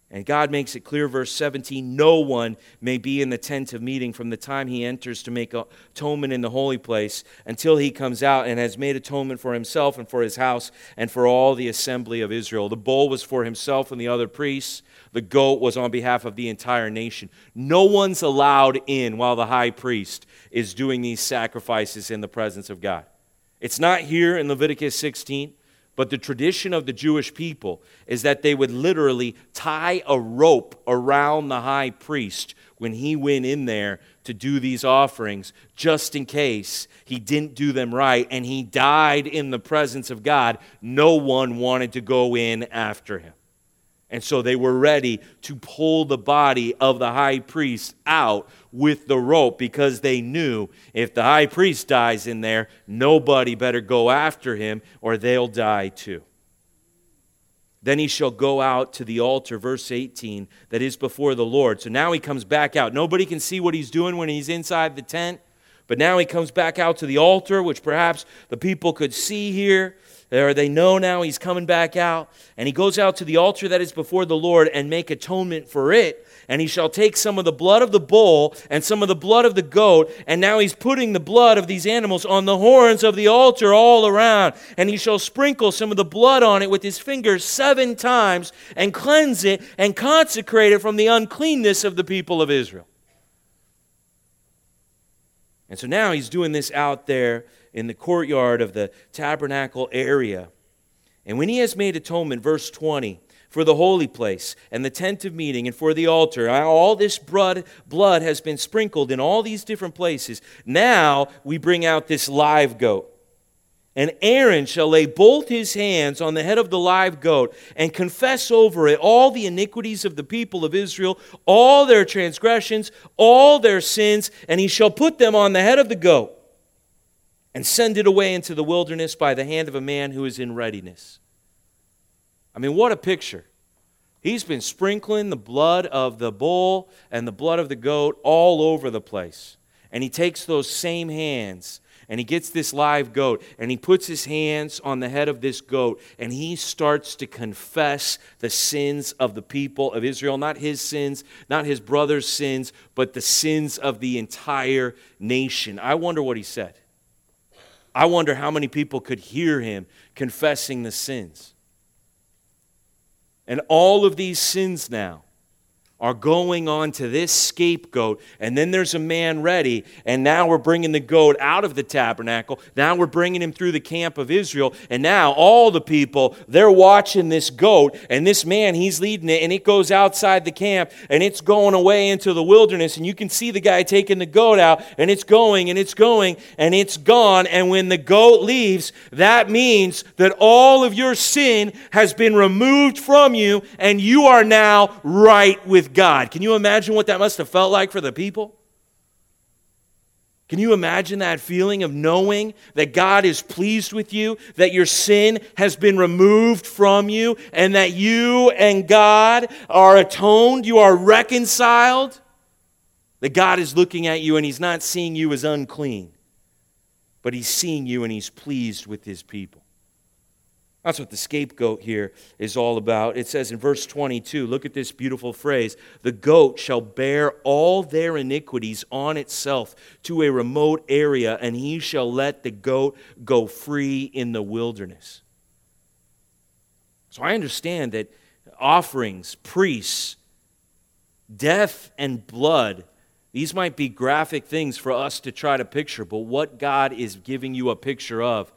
And God makes it clear, verse 17 no one may be in the tent of meeting from the time he enters to make atonement in the holy place until he comes out and has made atonement for himself and for his house and for all the assembly of Israel. The bull was for himself and the other priests, the goat was on behalf of the entire nation. No one's allowed in while the high priest is doing these sacrifices in the presence of God. It's not here in Leviticus 16, but the tradition of the Jewish people is that they would literally tie a rope around the high priest when he went in there to do these offerings, just in case he didn't do them right and he died in the presence of God. No one wanted to go in after him. And so they were ready to pull the body of the high priest out with the rope because they knew if the high priest dies in there, nobody better go after him or they'll die too. Then he shall go out to the altar, verse 18, that is before the Lord. So now he comes back out. Nobody can see what he's doing when he's inside the tent, but now he comes back out to the altar, which perhaps the people could see here or they know now he's coming back out, and he goes out to the altar that is before the Lord and make atonement for it. And he shall take some of the blood of the bull and some of the blood of the goat, and now he's putting the blood of these animals on the horns of the altar all around. And he shall sprinkle some of the blood on it with his fingers seven times, and cleanse it and consecrate it from the uncleanness of the people of Israel. And so now he's doing this out there in the courtyard of the tabernacle area. And when he has made atonement, verse 20, for the holy place and the tent of meeting and for the altar, all this blood, has been sprinkled in all these different places. Now we bring out this live goat. And Aaron shall lay both his hands on the head of the live goat and confess over it all the iniquities of the people of Israel, all their transgressions, all their sins, and he shall put them on the head of the goat and send it away into the wilderness by the hand of a man who is in readiness. I mean, what a picture. He's been sprinkling the blood of the bull and the blood of the goat all over the place. And he takes those same hands and he gets this live goat and he puts his hands on the head of this goat and he starts to confess the sins of the people of Israel. Not his sins, not his brother's sins, but the sins of the entire nation. I wonder what he said. I wonder how many people could hear him confessing the sins. And all of these sins now are going on to this scapegoat, and then there's a man ready, and now we're bringing the goat out of the tabernacle. Now we're bringing him through the camp of Israel, and now all the people, they're watching this goat, and this man, he's leading it, and it goes outside the camp, and it's going away into the wilderness, and you can see the guy taking the goat out, and it's going, and it's going, and it's gone, and when the goat leaves, that means that all of your sin has been removed from you, and you are now right with God. Can you imagine what that must have felt like for the people? Can you imagine that feeling of knowing that God is pleased with you, that your sin has been removed from you, and that you and God are atoned, you are reconciled? That God is looking at you and He's not seeing you as unclean, but He's seeing you and He's pleased with His people. That's what the scapegoat here is all about. It says in verse 22, look at this beautiful phrase the goat shall bear all their iniquities on itself to a remote area, and he shall let the goat go free in the wilderness. So I understand that offerings, priests, death, and blood. These might be graphic things for us to try to picture, but what God is giving you a picture of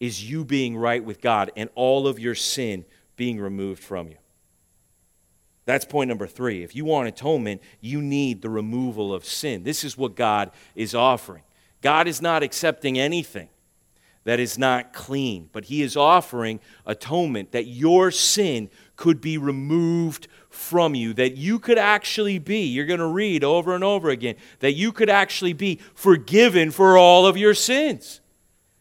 is you being right with God and all of your sin being removed from you. That's point number three. If you want atonement, you need the removal of sin. This is what God is offering. God is not accepting anything that is not clean, but He is offering atonement that your sin could be removed from you, that you could actually be, you're going to read over and over again, that you could actually be forgiven for all of your sins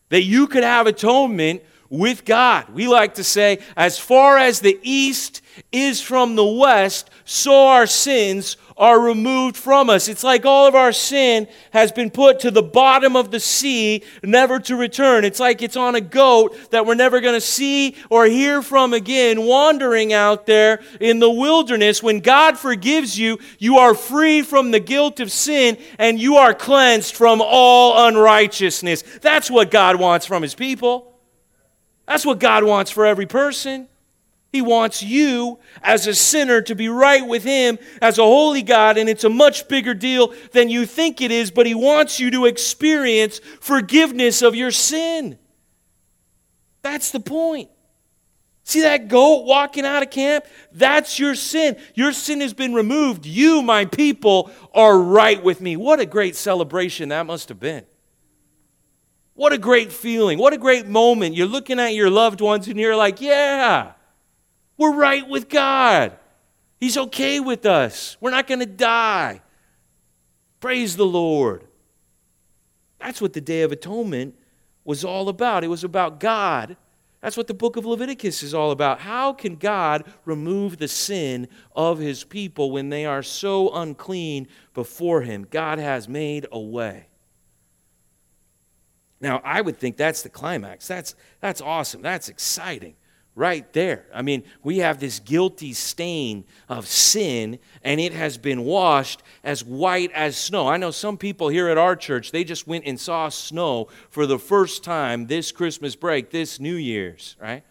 that you could have atonement with God. We like to say, as far as the east is from the west, so our sins are removed from us. It's like all of our sin has been put to the bottom of the sea, never to return. It's like it's on a goat that we're never going to see or hear from again, wandering out there in the wilderness. When God forgives you, you are free from the guilt of sin and you are cleansed from all unrighteousness. That's what God wants from his people. That's what God wants for every person. He wants you as a sinner to be right with Him as a holy God, and it's a much bigger deal than you think it is, but He wants you to experience forgiveness of your sin. That's the point. See that goat walking out of camp? That's your sin. Your sin has been removed. You, my people, are right with me. What a great celebration that must have been. What a great feeling. What a great moment. You're looking at your loved ones and you're like, yeah. We're right with God. He's okay with us. We're not going to die. Praise the Lord. That's what the Day of Atonement was all about. It was about God. That's what the book of Leviticus is all about. How can God remove the sin of his people when they are so unclean before him? God has made a way. Now, I would think that's the climax. That's, that's awesome. That's exciting right there. I mean, we have this guilty stain of sin, and it has been washed as white as snow. I know some people here at our church, they just went and saw snow for the first time this Christmas break, this New Year's, right?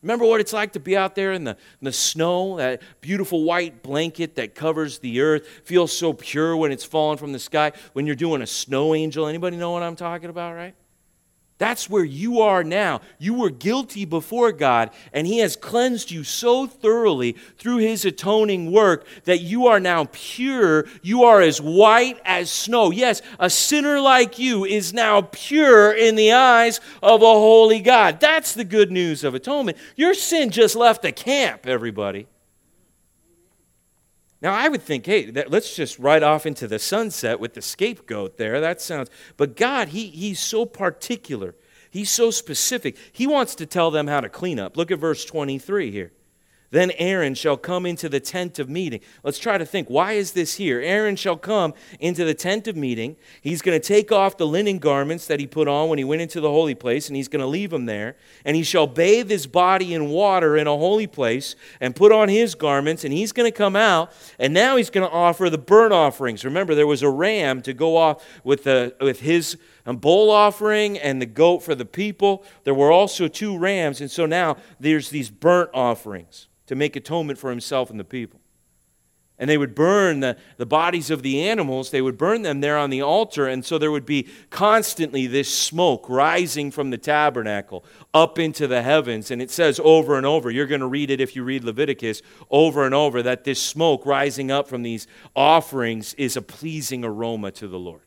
Remember what it's like to be out there in the, in the snow, that beautiful white blanket that covers the earth, feels so pure when it's falling from the sky, when you're doing a snow angel. Anybody know what I'm talking about, right? That's where you are now. You were guilty before God, and He has cleansed you so thoroughly through His atoning work that you are now pure. You are as white as snow. Yes, a sinner like you is now pure in the eyes of a holy God. That's the good news of atonement. Your sin just left the camp, everybody. Now, I would think, hey, that, let's just ride off into the sunset with the scapegoat there. That sounds, but God, he, He's so particular. He's so specific. He wants to tell them how to clean up. Look at verse 23 here. Then Aaron shall come into the tent of meeting. Let's try to think why is this here? Aaron shall come into the tent of meeting. He's going to take off the linen garments that he put on when he went into the holy place, and he's going to leave them there. And he shall bathe his body in water in a holy place and put on his garments, and he's going to come out. And now he's going to offer the burnt offerings. Remember, there was a ram to go off with, the, with his um, bull offering and the goat for the people. There were also two rams, and so now there's these burnt offerings to make atonement for himself and the people. And they would burn the, the bodies of the animals, they would burn them there on the altar. And so there would be constantly this smoke rising from the tabernacle up into the heavens. And it says over and over, you're going to read it if you read Leviticus, over and over, that this smoke rising up from these offerings is a pleasing aroma to the Lord.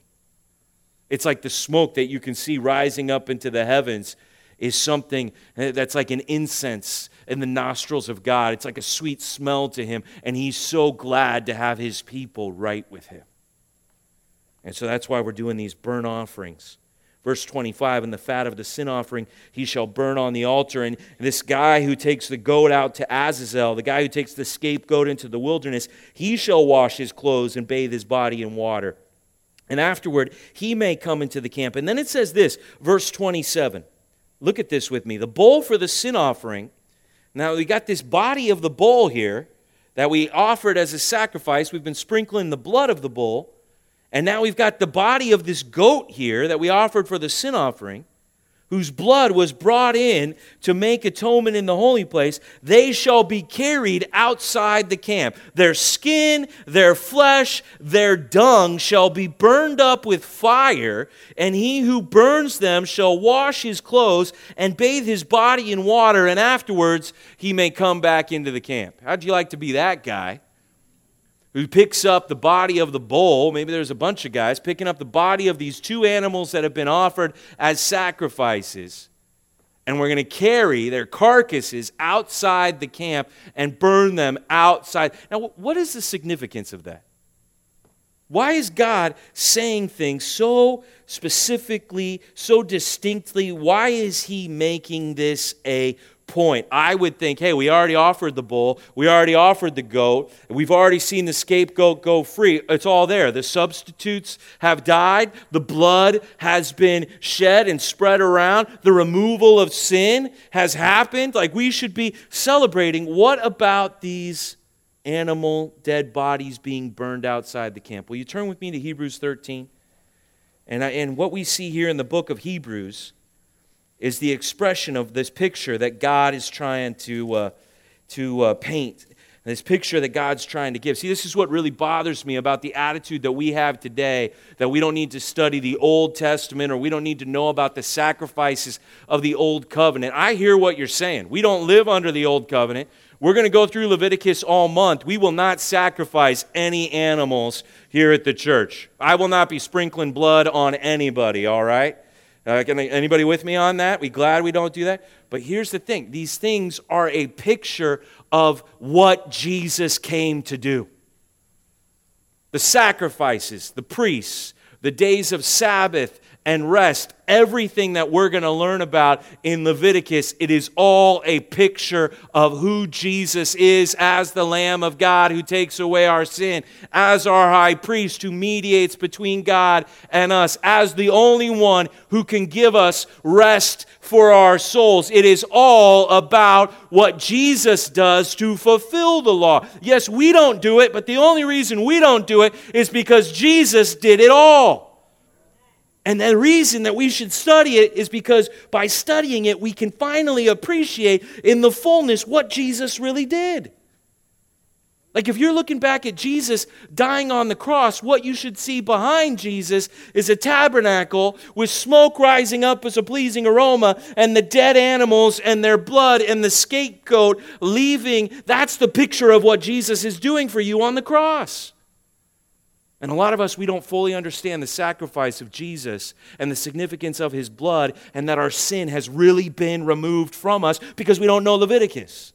It's like the smoke that you can see rising up into the heavens is something eh, that's like an incense in the nostrils of God. It's like a sweet smell to him, and he's so glad to have his people right with him. And so that's why we're doing these burnt offerings. Verse 25, and the fat of the sin offering he shall burn on the altar. And this guy who takes the goat out to Azazel, the guy who takes the scapegoat into the wilderness, he shall wash his clothes and bathe his body in water. And afterward, he may come into the camp. And then it says this, verse 27. Look at this with me. The bull for the sin offering now we got this body of the bull here that we offered as a sacrifice. We've been sprinkling the blood of the bull. And now we've got the body of this goat here that we offered for the sin offering whose blood was brought in to make atonement in the holy place, they shall be carried outside the camp. Their skin, their flesh, their dung shall be burned up with fire, and he who burns them shall wash his clothes and bathe his body in water, and afterwards he may come back into the camp. How'd you like to be that guy? Who picks up the body of the bull. Maybe there's a bunch of guys picking up the body of these two animals that have been offered as sacrifices. And we're going to carry their carcasses outside the camp and burn them outside. Now, what is the significance of that? Why is God saying things so specifically, so distinctly? Why is He making this a point. I would think, hey, we already offered the bull, we already offered the goat, we've already seen the scapegoat go free. It's all there. The substitutes have died, the blood has been shed and spread around, the removal of sin has happened. Like we should be celebrating. What about these animal dead bodies being burned outside the camp? Will you turn with me to Hebrews 13? And, I, and what we see here in the book of Hebrews is the expression of this picture that God is trying to, uh, to uh, paint. This picture that God's trying to give. See, this is what really bothers me about the attitude that we have today that we don't need to study the Old Testament or we don't need to know about the sacrifices of the Old Covenant. I hear what you're saying. We don't live under the Old Covenant. We're going to go through Leviticus all month. We will not sacrifice any animals here at the church. I will not be sprinkling blood on anybody, all right? Uh, anybody with me on that? We glad we don't do that? But here's the thing these things are a picture of what Jesus came to do. The sacrifices, the priests, the days of Sabbath and rest, everything that we're going to learn about in Leviticus, it is all a picture of who Jesus is as the Lamb of God who takes away our sin, as our high priest who mediates between God and us, as the only one who can give us rest for our souls. It is all about what Jesus does to fulfill the law. Yes, we don't do it, but the only reason we don't do it is because Jesus did it all. And the reason that we should study it is because by studying it, we can finally appreciate in the fullness what Jesus really did. Like, if you're looking back at Jesus dying on the cross, what you should see behind Jesus is a tabernacle with smoke rising up as a pleasing aroma, and the dead animals and their blood and the scapegoat leaving. That's the picture of what Jesus is doing for you on the cross. And a lot of us, we don't fully understand the sacrifice of Jesus and the significance of his blood, and that our sin has really been removed from us because we don't know Leviticus.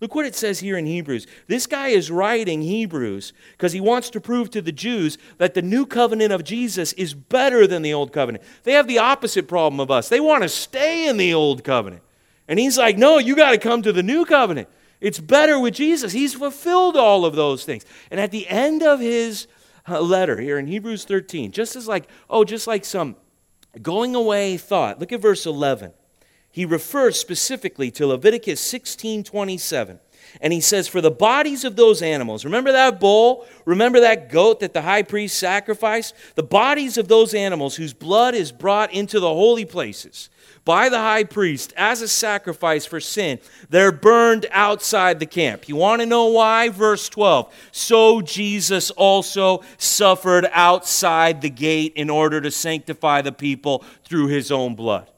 Look what it says here in Hebrews. This guy is writing Hebrews because he wants to prove to the Jews that the new covenant of Jesus is better than the old covenant. They have the opposite problem of us. They want to stay in the old covenant. And he's like, no, you got to come to the new covenant. It's better with Jesus. He's fulfilled all of those things. And at the end of his letter here in Hebrews 13, just as like, oh, just like some going away thought. Look at verse 11. He refers specifically to Leviticus 16 27. And he says, For the bodies of those animals, remember that bull? Remember that goat that the high priest sacrificed? The bodies of those animals whose blood is brought into the holy places by the high priest as a sacrifice for sin, they're burned outside the camp. You want to know why? Verse 12. So Jesus also suffered outside the gate in order to sanctify the people through his own blood.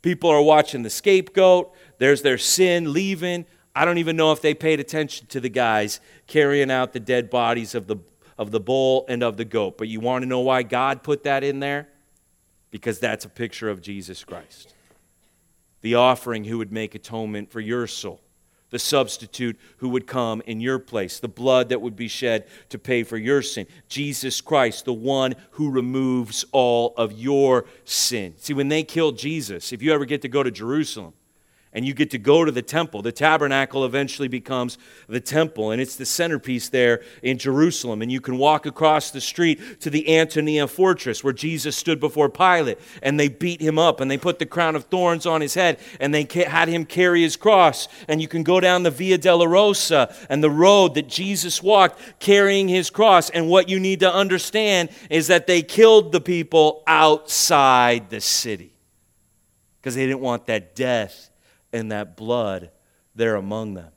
People are watching the scapegoat, there's their sin leaving. I don't even know if they paid attention to the guys carrying out the dead bodies of the, of the bull and of the goat. But you want to know why God put that in there? Because that's a picture of Jesus Christ. The offering who would make atonement for your soul, the substitute who would come in your place, the blood that would be shed to pay for your sin. Jesus Christ, the one who removes all of your sin. See, when they killed Jesus, if you ever get to go to Jerusalem, and you get to go to the temple. The tabernacle eventually becomes the temple, and it's the centerpiece there in Jerusalem. And you can walk across the street to the Antonia fortress where Jesus stood before Pilate, and they beat him up, and they put the crown of thorns on his head, and they had him carry his cross. And you can go down the Via Dolorosa and the road that Jesus walked carrying his cross. And what you need to understand is that they killed the people outside the city because they didn't want that death and that blood there among them.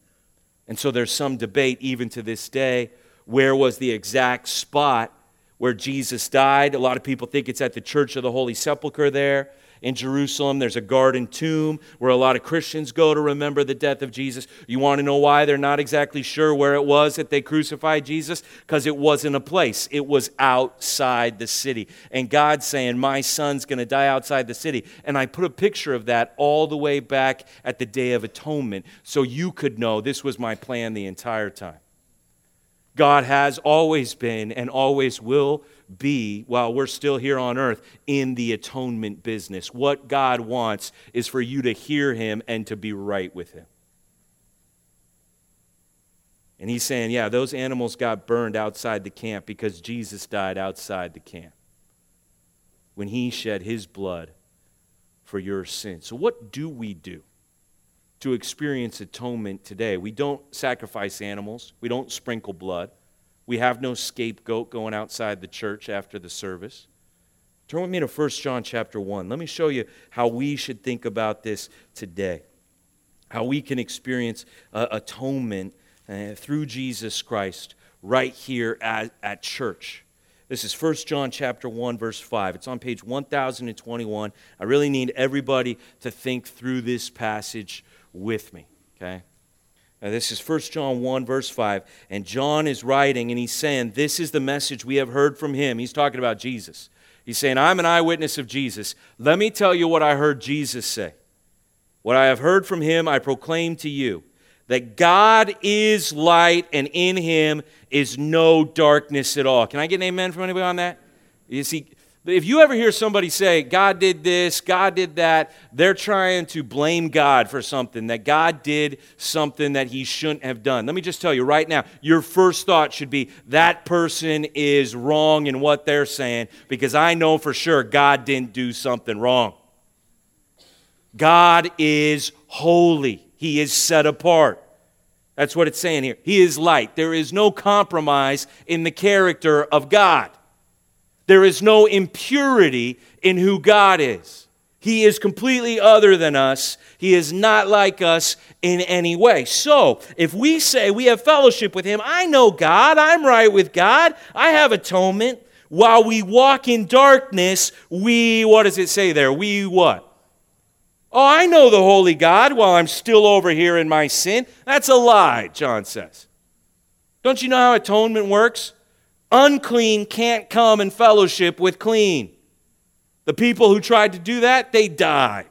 And so there's some debate even to this day where was the exact spot where Jesus died. A lot of people think it's at the Church of the Holy Sepulchre there in Jerusalem. There's a garden tomb where a lot of Christians go to remember the death of Jesus. You want to know why they're not exactly sure where it was that they crucified Jesus? Because it wasn't a place, it was outside the city. And God's saying, My son's going to die outside the city. And I put a picture of that all the way back at the Day of Atonement so you could know this was my plan the entire time. God has always been and always will be, while we're still here on earth, in the atonement business. What God wants is for you to hear Him and to be right with Him. And He's saying, yeah, those animals got burned outside the camp because Jesus died outside the camp when He shed His blood for your sin. So, what do we do? to experience atonement today. We don't sacrifice animals, we don't sprinkle blood. We have no scapegoat going outside the church after the service. Turn with me to 1 John chapter 1. Let me show you how we should think about this today. How we can experience uh, atonement uh, through Jesus Christ right here at, at church. This is 1 John chapter 1 verse 5. It's on page 1021. I really need everybody to think through this passage with me, okay? Now, this is 1 John 1, verse 5. And John is writing and he's saying, This is the message we have heard from him. He's talking about Jesus. He's saying, I'm an eyewitness of Jesus. Let me tell you what I heard Jesus say. What I have heard from him, I proclaim to you that God is light and in him is no darkness at all. Can I get an amen from anybody on that? You see, if you ever hear somebody say, God did this, God did that, they're trying to blame God for something, that God did something that he shouldn't have done. Let me just tell you right now, your first thought should be, that person is wrong in what they're saying, because I know for sure God didn't do something wrong. God is holy, he is set apart. That's what it's saying here. He is light. There is no compromise in the character of God. There is no impurity in who God is. He is completely other than us. He is not like us in any way. So, if we say we have fellowship with Him, I know God, I'm right with God, I have atonement. While we walk in darkness, we, what does it say there? We what? Oh, I know the holy God while I'm still over here in my sin. That's a lie, John says. Don't you know how atonement works? Unclean can't come and fellowship with clean. The people who tried to do that, they died.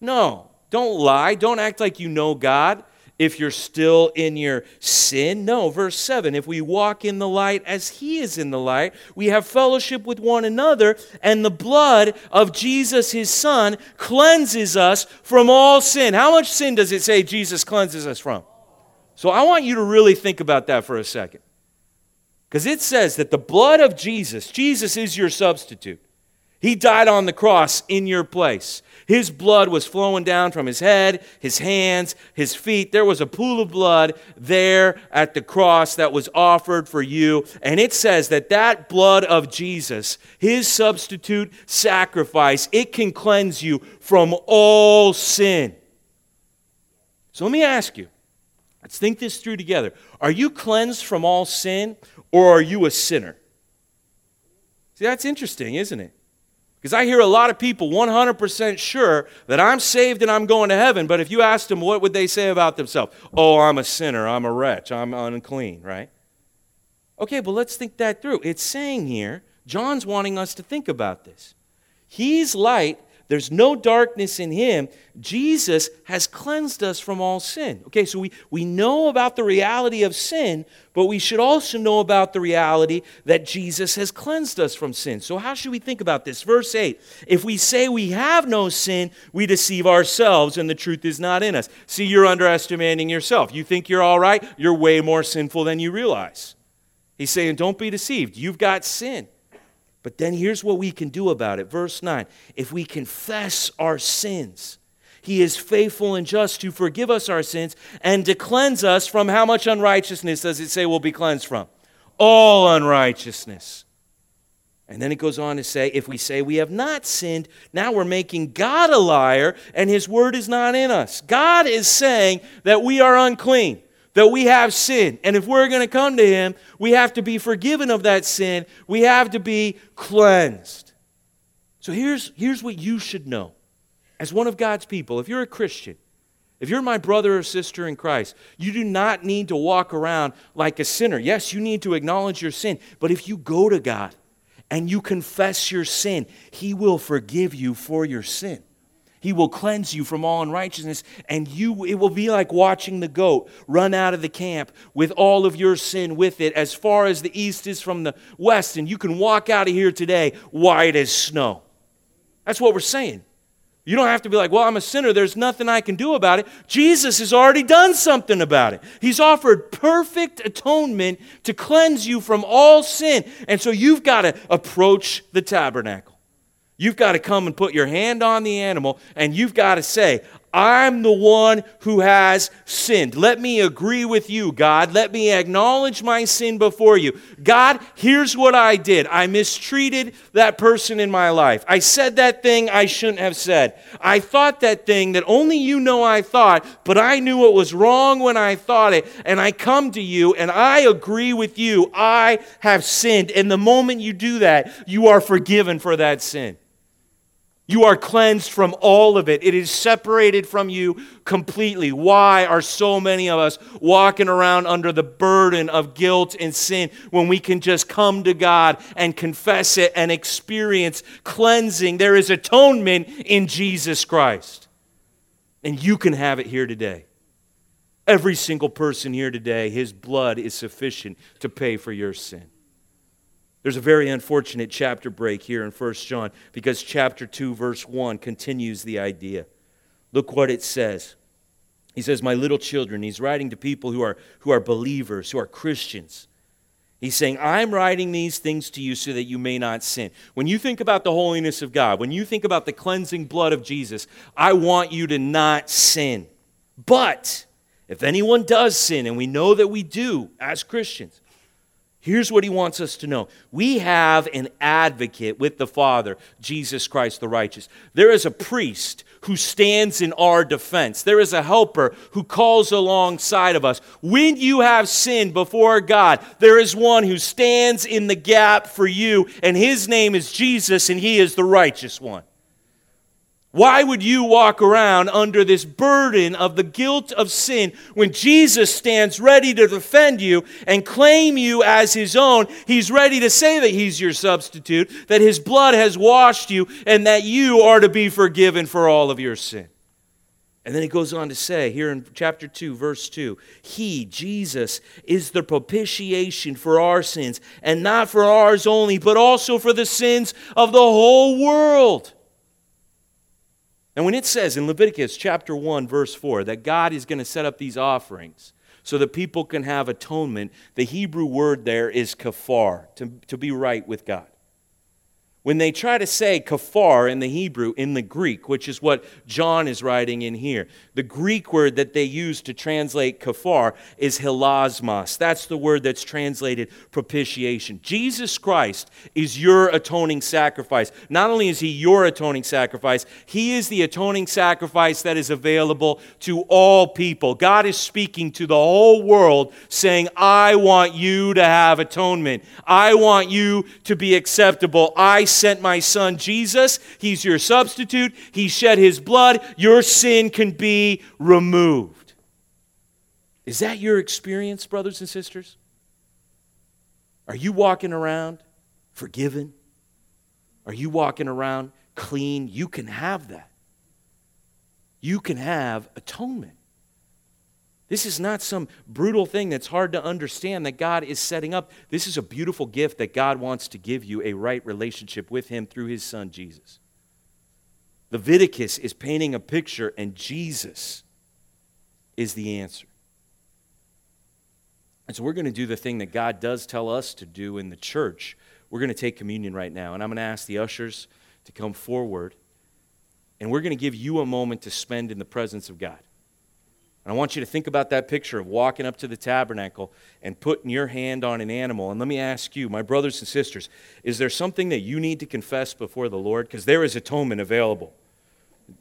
No, don't lie. Don't act like you know God if you're still in your sin. No, verse 7 if we walk in the light as He is in the light, we have fellowship with one another, and the blood of Jesus, His Son, cleanses us from all sin. How much sin does it say Jesus cleanses us from? So I want you to really think about that for a second. Because it says that the blood of Jesus, Jesus is your substitute. He died on the cross in your place. His blood was flowing down from his head, his hands, his feet. There was a pool of blood there at the cross that was offered for you. And it says that that blood of Jesus, his substitute sacrifice, it can cleanse you from all sin. So let me ask you let's think this through together. Are you cleansed from all sin or are you a sinner? See, that's interesting, isn't it? Because I hear a lot of people 100% sure that I'm saved and I'm going to heaven, but if you asked them, what would they say about themselves? Oh, I'm a sinner, I'm a wretch, I'm unclean, right? Okay, but let's think that through. It's saying here, John's wanting us to think about this. He's light there's no darkness in him. Jesus has cleansed us from all sin. Okay, so we, we know about the reality of sin, but we should also know about the reality that Jesus has cleansed us from sin. So, how should we think about this? Verse 8 If we say we have no sin, we deceive ourselves, and the truth is not in us. See, you're underestimating yourself. You think you're all right, you're way more sinful than you realize. He's saying, Don't be deceived. You've got sin. But then here's what we can do about it. Verse 9 If we confess our sins, he is faithful and just to forgive us our sins and to cleanse us from how much unrighteousness does it say we'll be cleansed from? All unrighteousness. And then it goes on to say, if we say we have not sinned, now we're making God a liar and his word is not in us. God is saying that we are unclean that we have sin. And if we're going to come to Him, we have to be forgiven of that sin. We have to be cleansed. So here's, here's what you should know as one of God's people. If you're a Christian, if you're my brother or sister in Christ, you do not need to walk around like a sinner. Yes, you need to acknowledge your sin, but if you go to God and you confess your sin, He will forgive you for your sin. He will cleanse you from all unrighteousness, and you it will be like watching the goat run out of the camp with all of your sin with it, as far as the east is from the west, and you can walk out of here today white as snow. That's what we're saying. You don't have to be like, well, I'm a sinner. There's nothing I can do about it. Jesus has already done something about it. He's offered perfect atonement to cleanse you from all sin. And so you've got to approach the tabernacle. You've got to come and put your hand on the animal and you've got to say, I'm the one who has sinned. Let me agree with you, God. Let me acknowledge my sin before you. God, here's what I did. I mistreated that person in my life. I said that thing I shouldn't have said. I thought that thing that only you know I thought, but I knew it was wrong when I thought it. And I come to you and I agree with you. I have sinned. And the moment you do that, you are forgiven for that sin. You are cleansed from all of it. It is separated from you completely. Why are so many of us walking around under the burden of guilt and sin when we can just come to God and confess it and experience cleansing? There is atonement in Jesus Christ. And you can have it here today. Every single person here today, his blood is sufficient to pay for your sin. There's a very unfortunate chapter break here in 1 John because chapter 2, verse 1 continues the idea. Look what it says. He says, My little children, he's writing to people who are, who are believers, who are Christians. He's saying, I'm writing these things to you so that you may not sin. When you think about the holiness of God, when you think about the cleansing blood of Jesus, I want you to not sin. But if anyone does sin, and we know that we do as Christians, Here's what he wants us to know we have an advocate with the Father, Jesus Christ the righteous. There is a priest who stands in our defense, there is a helper who calls alongside of us. When you have sinned before God, there is one who stands in the gap for you, and his name is Jesus, and he is the righteous one. Why would you walk around under this burden of the guilt of sin when Jesus stands ready to defend you and claim you as his own? He's ready to say that he's your substitute, that his blood has washed you, and that you are to be forgiven for all of your sin. And then he goes on to say here in chapter 2, verse 2 He, Jesus, is the propitiation for our sins, and not for ours only, but also for the sins of the whole world. And when it says in Leviticus chapter 1, verse 4, that God is going to set up these offerings so that people can have atonement, the Hebrew word there is kafar, to, to be right with God. When they try to say kafar in the Hebrew, in the Greek, which is what John is writing in here, the Greek word that they use to translate kafar is hilasmos. That's the word that's translated propitiation. Jesus Christ is your atoning sacrifice. Not only is he your atoning sacrifice, he is the atoning sacrifice that is available to all people. God is speaking to the whole world saying, I want you to have atonement. I want you to be acceptable. I sent my son Jesus. He's your substitute. He shed his blood. Your sin can be removed. Is that your experience, brothers and sisters? Are you walking around forgiven? Are you walking around clean? You can have that. You can have atonement. This is not some brutal thing that's hard to understand that God is setting up. This is a beautiful gift that God wants to give you a right relationship with Him through His Son, Jesus. Leviticus is painting a picture, and Jesus is the answer. And so we're going to do the thing that God does tell us to do in the church. We're going to take communion right now, and I'm going to ask the ushers to come forward, and we're going to give you a moment to spend in the presence of God. And I want you to think about that picture of walking up to the tabernacle and putting your hand on an animal. And let me ask you, my brothers and sisters, is there something that you need to confess before the Lord? Because there is atonement available.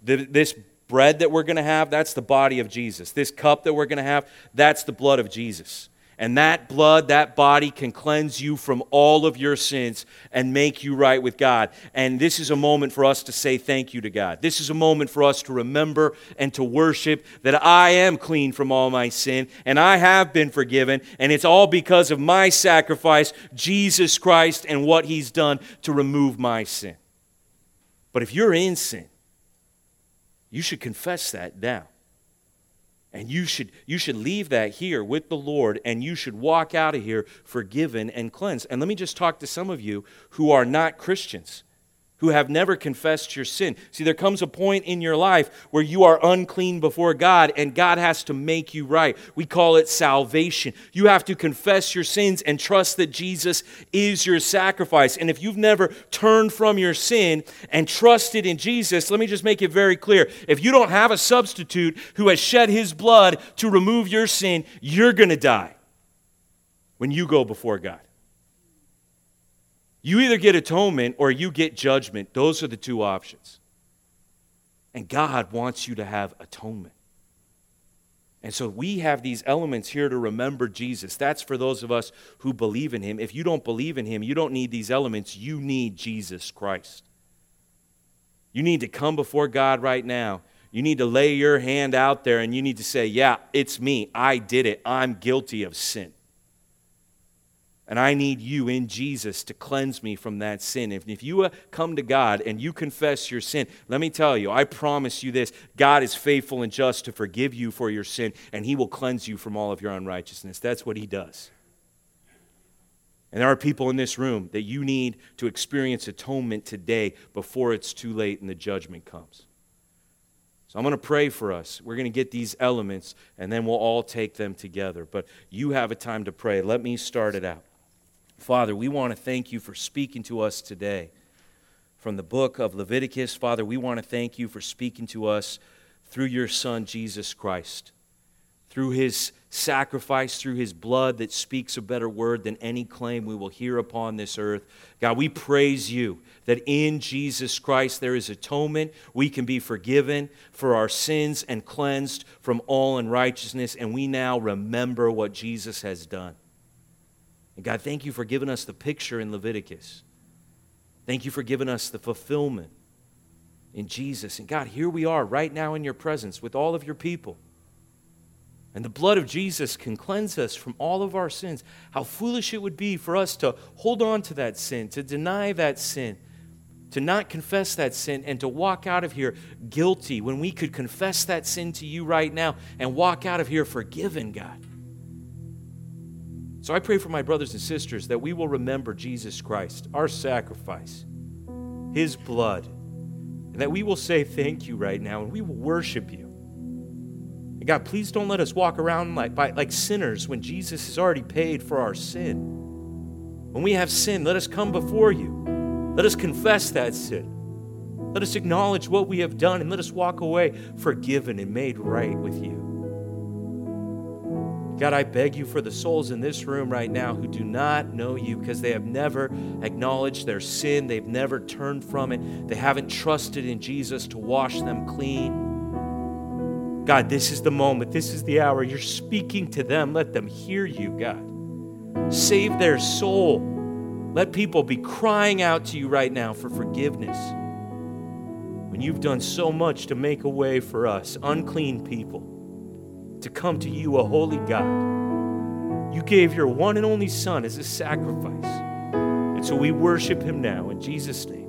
This bread that we're going to have, that's the body of Jesus. This cup that we're going to have, that's the blood of Jesus. And that blood, that body can cleanse you from all of your sins and make you right with God. And this is a moment for us to say thank you to God. This is a moment for us to remember and to worship that I am clean from all my sin and I have been forgiven. And it's all because of my sacrifice, Jesus Christ, and what he's done to remove my sin. But if you're in sin, you should confess that now. And you should, you should leave that here with the Lord, and you should walk out of here forgiven and cleansed. And let me just talk to some of you who are not Christians who have never confessed your sin. See, there comes a point in your life where you are unclean before God and God has to make you right. We call it salvation. You have to confess your sins and trust that Jesus is your sacrifice. And if you've never turned from your sin and trusted in Jesus, let me just make it very clear. If you don't have a substitute who has shed his blood to remove your sin, you're going to die when you go before God. You either get atonement or you get judgment. Those are the two options. And God wants you to have atonement. And so we have these elements here to remember Jesus. That's for those of us who believe in him. If you don't believe in him, you don't need these elements. You need Jesus Christ. You need to come before God right now. You need to lay your hand out there and you need to say, Yeah, it's me. I did it. I'm guilty of sin. And I need you in Jesus to cleanse me from that sin. If, if you uh, come to God and you confess your sin, let me tell you, I promise you this God is faithful and just to forgive you for your sin, and He will cleanse you from all of your unrighteousness. That's what He does. And there are people in this room that you need to experience atonement today before it's too late and the judgment comes. So I'm going to pray for us. We're going to get these elements, and then we'll all take them together. But you have a time to pray. Let me start it out. Father, we want to thank you for speaking to us today from the book of Leviticus. Father, we want to thank you for speaking to us through your Son, Jesus Christ, through his sacrifice, through his blood that speaks a better word than any claim we will hear upon this earth. God, we praise you that in Jesus Christ there is atonement. We can be forgiven for our sins and cleansed from all unrighteousness, and we now remember what Jesus has done. And God, thank you for giving us the picture in Leviticus. Thank you for giving us the fulfillment in Jesus. And God, here we are right now in your presence with all of your people. And the blood of Jesus can cleanse us from all of our sins. How foolish it would be for us to hold on to that sin, to deny that sin, to not confess that sin, and to walk out of here guilty when we could confess that sin to you right now and walk out of here forgiven, God. So I pray for my brothers and sisters that we will remember Jesus Christ, our sacrifice, his blood, and that we will say thank you right now and we will worship you. And God, please don't let us walk around like, like sinners when Jesus has already paid for our sin. When we have sin, let us come before you Let us confess that sin. Let us acknowledge what we have done and let us walk away forgiven and made right with you. God, I beg you for the souls in this room right now who do not know you because they have never acknowledged their sin, they've never turned from it, they haven't trusted in Jesus to wash them clean. God, this is the moment, this is the hour. You're speaking to them. Let them hear you, God. Save their soul. Let people be crying out to you right now for forgiveness. When you've done so much to make a way for us, unclean people to come to you, a holy God. You gave your one and only Son as a sacrifice. And so we worship him now in Jesus' name.